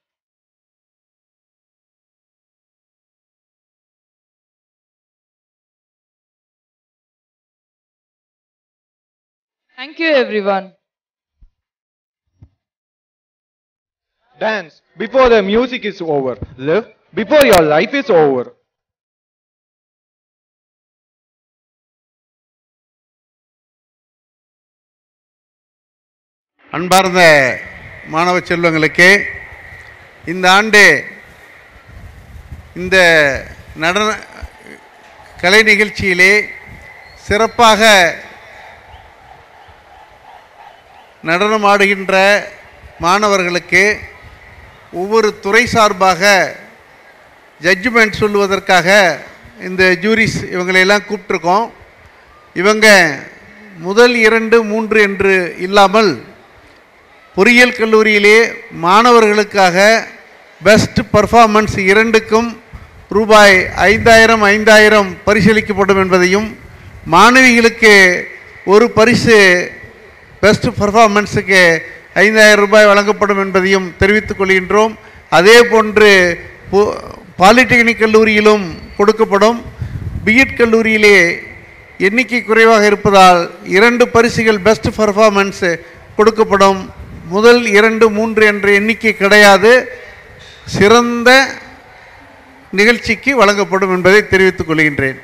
Thank you, everyone. Dance before the music is over. Live before your life is over. அன்பார்ந்த மாணவ செல்வங்களுக்கு இந்த ஆண்டு இந்த நடன கலை நிகழ்ச்சியிலே சிறப்பாக நடனமாடுகின்ற மாணவர்களுக்கு ஒவ்வொரு துறை சார்பாக ஜட்ஜ்மெண்ட் சொல்லுவதற்காக இந்த ஜூரிஸ் இவங்களையெல்லாம் கூப்பிட்ருக்கோம் இவங்க முதல் இரண்டு மூன்று என்று இல்லாமல் பொறியியல் கல்லூரியிலே மாணவர்களுக்காக பெஸ்ட் பர்ஃபார்மன்ஸ் இரண்டுக்கும் ரூபாய் ஐந்தாயிரம் ஐந்தாயிரம் பரிசீலிக்கப்படும் என்பதையும் மாணவிகளுக்கு ஒரு பரிசு பெஸ்ட் பர்ஃபார்மன்ஸுக்கு ஐந்தாயிரம் ரூபாய் வழங்கப்படும் என்பதையும் தெரிவித்துக் கொள்கின்றோம். அதே போன்று பாலிடெக்னிக் கல்லூரியிலும் கொடுக்கப்படும். பிஎட் கல்லூரியிலே எண்ணிக்கை குறைவாக இருப்பதால் இரண்டு பரிசுகள் பெஸ்ட் பர்ஃபார்மன்ஸ் கொடுக்கப்படும். முதல் இரண்டு மூன்று என்ற எண்ணிக்கை கிடையாது. சிறந்த நிகழ்ச்சிக்கு வழங்கப்படும் என்பதை தெரிவித்துக் கொள்கின்றேன்.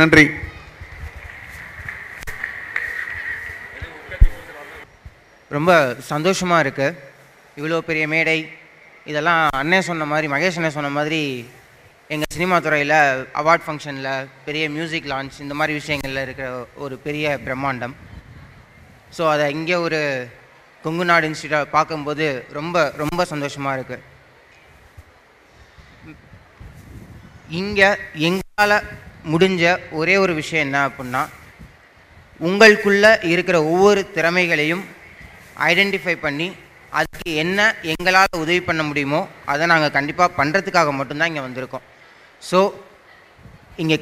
நன்றி. ரொம்ப சந்தோஷமாக இருக்குது இவ்வளோ பெரிய மேடை. இதெல்லாம் அண்ணன் சொன்ன மாதிரி மகேஷ் அண்ணன் சொன்ன மாதிரி எங்கள் சினிமா துறையில் அவார்ட் ஃபங்க்ஷனில் பெரிய மியூசிக் லான்ச் இந்த மாதிரி விஷயங்களில் இருக்கிற ஒரு பெரிய பிரம்மாண்டம். ஸோ அதை இங்கே ஒரு கொங்கு நாடு இன்ஸ்டியூட்டை பார்க்கும்போது ரொம்ப ரொம்ப சந்தோஷமாக இருக்குது இங்கே எங்களால் முடிஞ்ச ஒரே ஒரு விஷயம் என்ன அப்படின்னா உங்களுக்குள்ளே இருக்கிற ஒவ்வொரு திறமைகளையும் ஐடென்டிஃபை பண்ணி அதுக்கு என்ன எங்களால் உதவி பண்ண முடியுமோ அதை நாங்கள் கண்டிப்பாக பண்ணுறதுக்காக மட்டும்தான் இங்கே வந்திருக்கோம். ஸோ இங்கே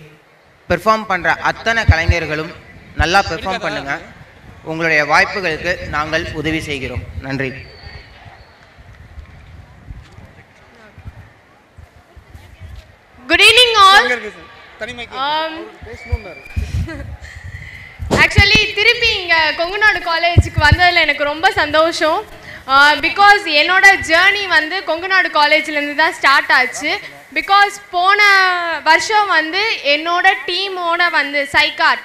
பெர்ஃபார்ம் பண்ணுற அத்தனை கலைஞர்களும் நல்லா பெர்ஃபார்ம் பண்ணுங்கள் உங்களுடைய வாய்ப்புகளுக்கு நாங்கள் உதவி செய்கிறோம். நன்றி. குட் ஈவினிங் ஆல் ஆக்சுவலி திருப்பி இங்கே கொங்குநாடு காலேஜுக்கு வந்ததில் எனக்கு ரொம்ப சந்தோஷம். பிகாஸ் என்னோட ஜேர்னி வந்து கொங்குநாடு காலேஜ்லேருந்து தான் ஸ்டார்ட் ஆச்சு. பிகாஸ் போன வருஷம் வந்து என்னோட டீமோட வந்து சைகாட்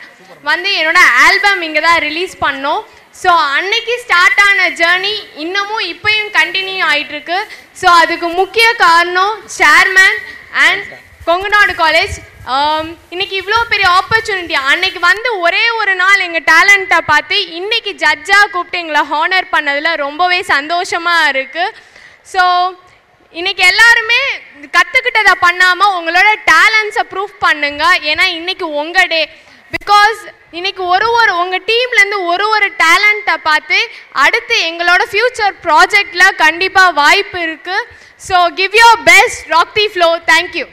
வந்து என்னோட ஆல்பம் இங்கே தான் ரிலீஸ் பண்ணோம். ஸோ அன்னைக்கு ஸ்டார்ட் ஆன ஜேர்னி இன்னமும் இப்பயும் கண்டினியூ ஆகிட்டுருக்கு ஸோ அதுக்கு முக்கிய காரணம் chairman and Kongunadu college Um, இன்னைக்கு இவ்வளோ பெரிய ஆப்பர்ச்சுனிட்டி அன்னைக்கு வந்து ஒரே ஒரு நாள் எங்கள் டேலண்ட்டை பார்த்து இன்னைக்கு ஜட்ஜாக கூப்பிட்டு எங்களை ஹானர் பண்ணதில் ரொம்பவே சந்தோஷமாக இருக்குது ஸோ இன்னைக்கு எல்லாருமே கற்றுக்கிட்டதை பண்ணாமல் உங்களோட டேலண்ட்ஸை ப்ரூஃப் பண்ணுங்க. ஏன்னா இன்னைக்கு உங்கள் டே பிகாஸ் இன்னைக்கு ஒரு ஒரு உங்கள் டீம்லேருந்து ஒரு ஒரு டேலண்ட்டை பார்த்து அடுத்து எங்களோட ஃப்யூச்சர் ப்ராஜெக்டில் கண்டிப்பாக வாய்ப்பு இருக்குது so give your best rock the flow thank you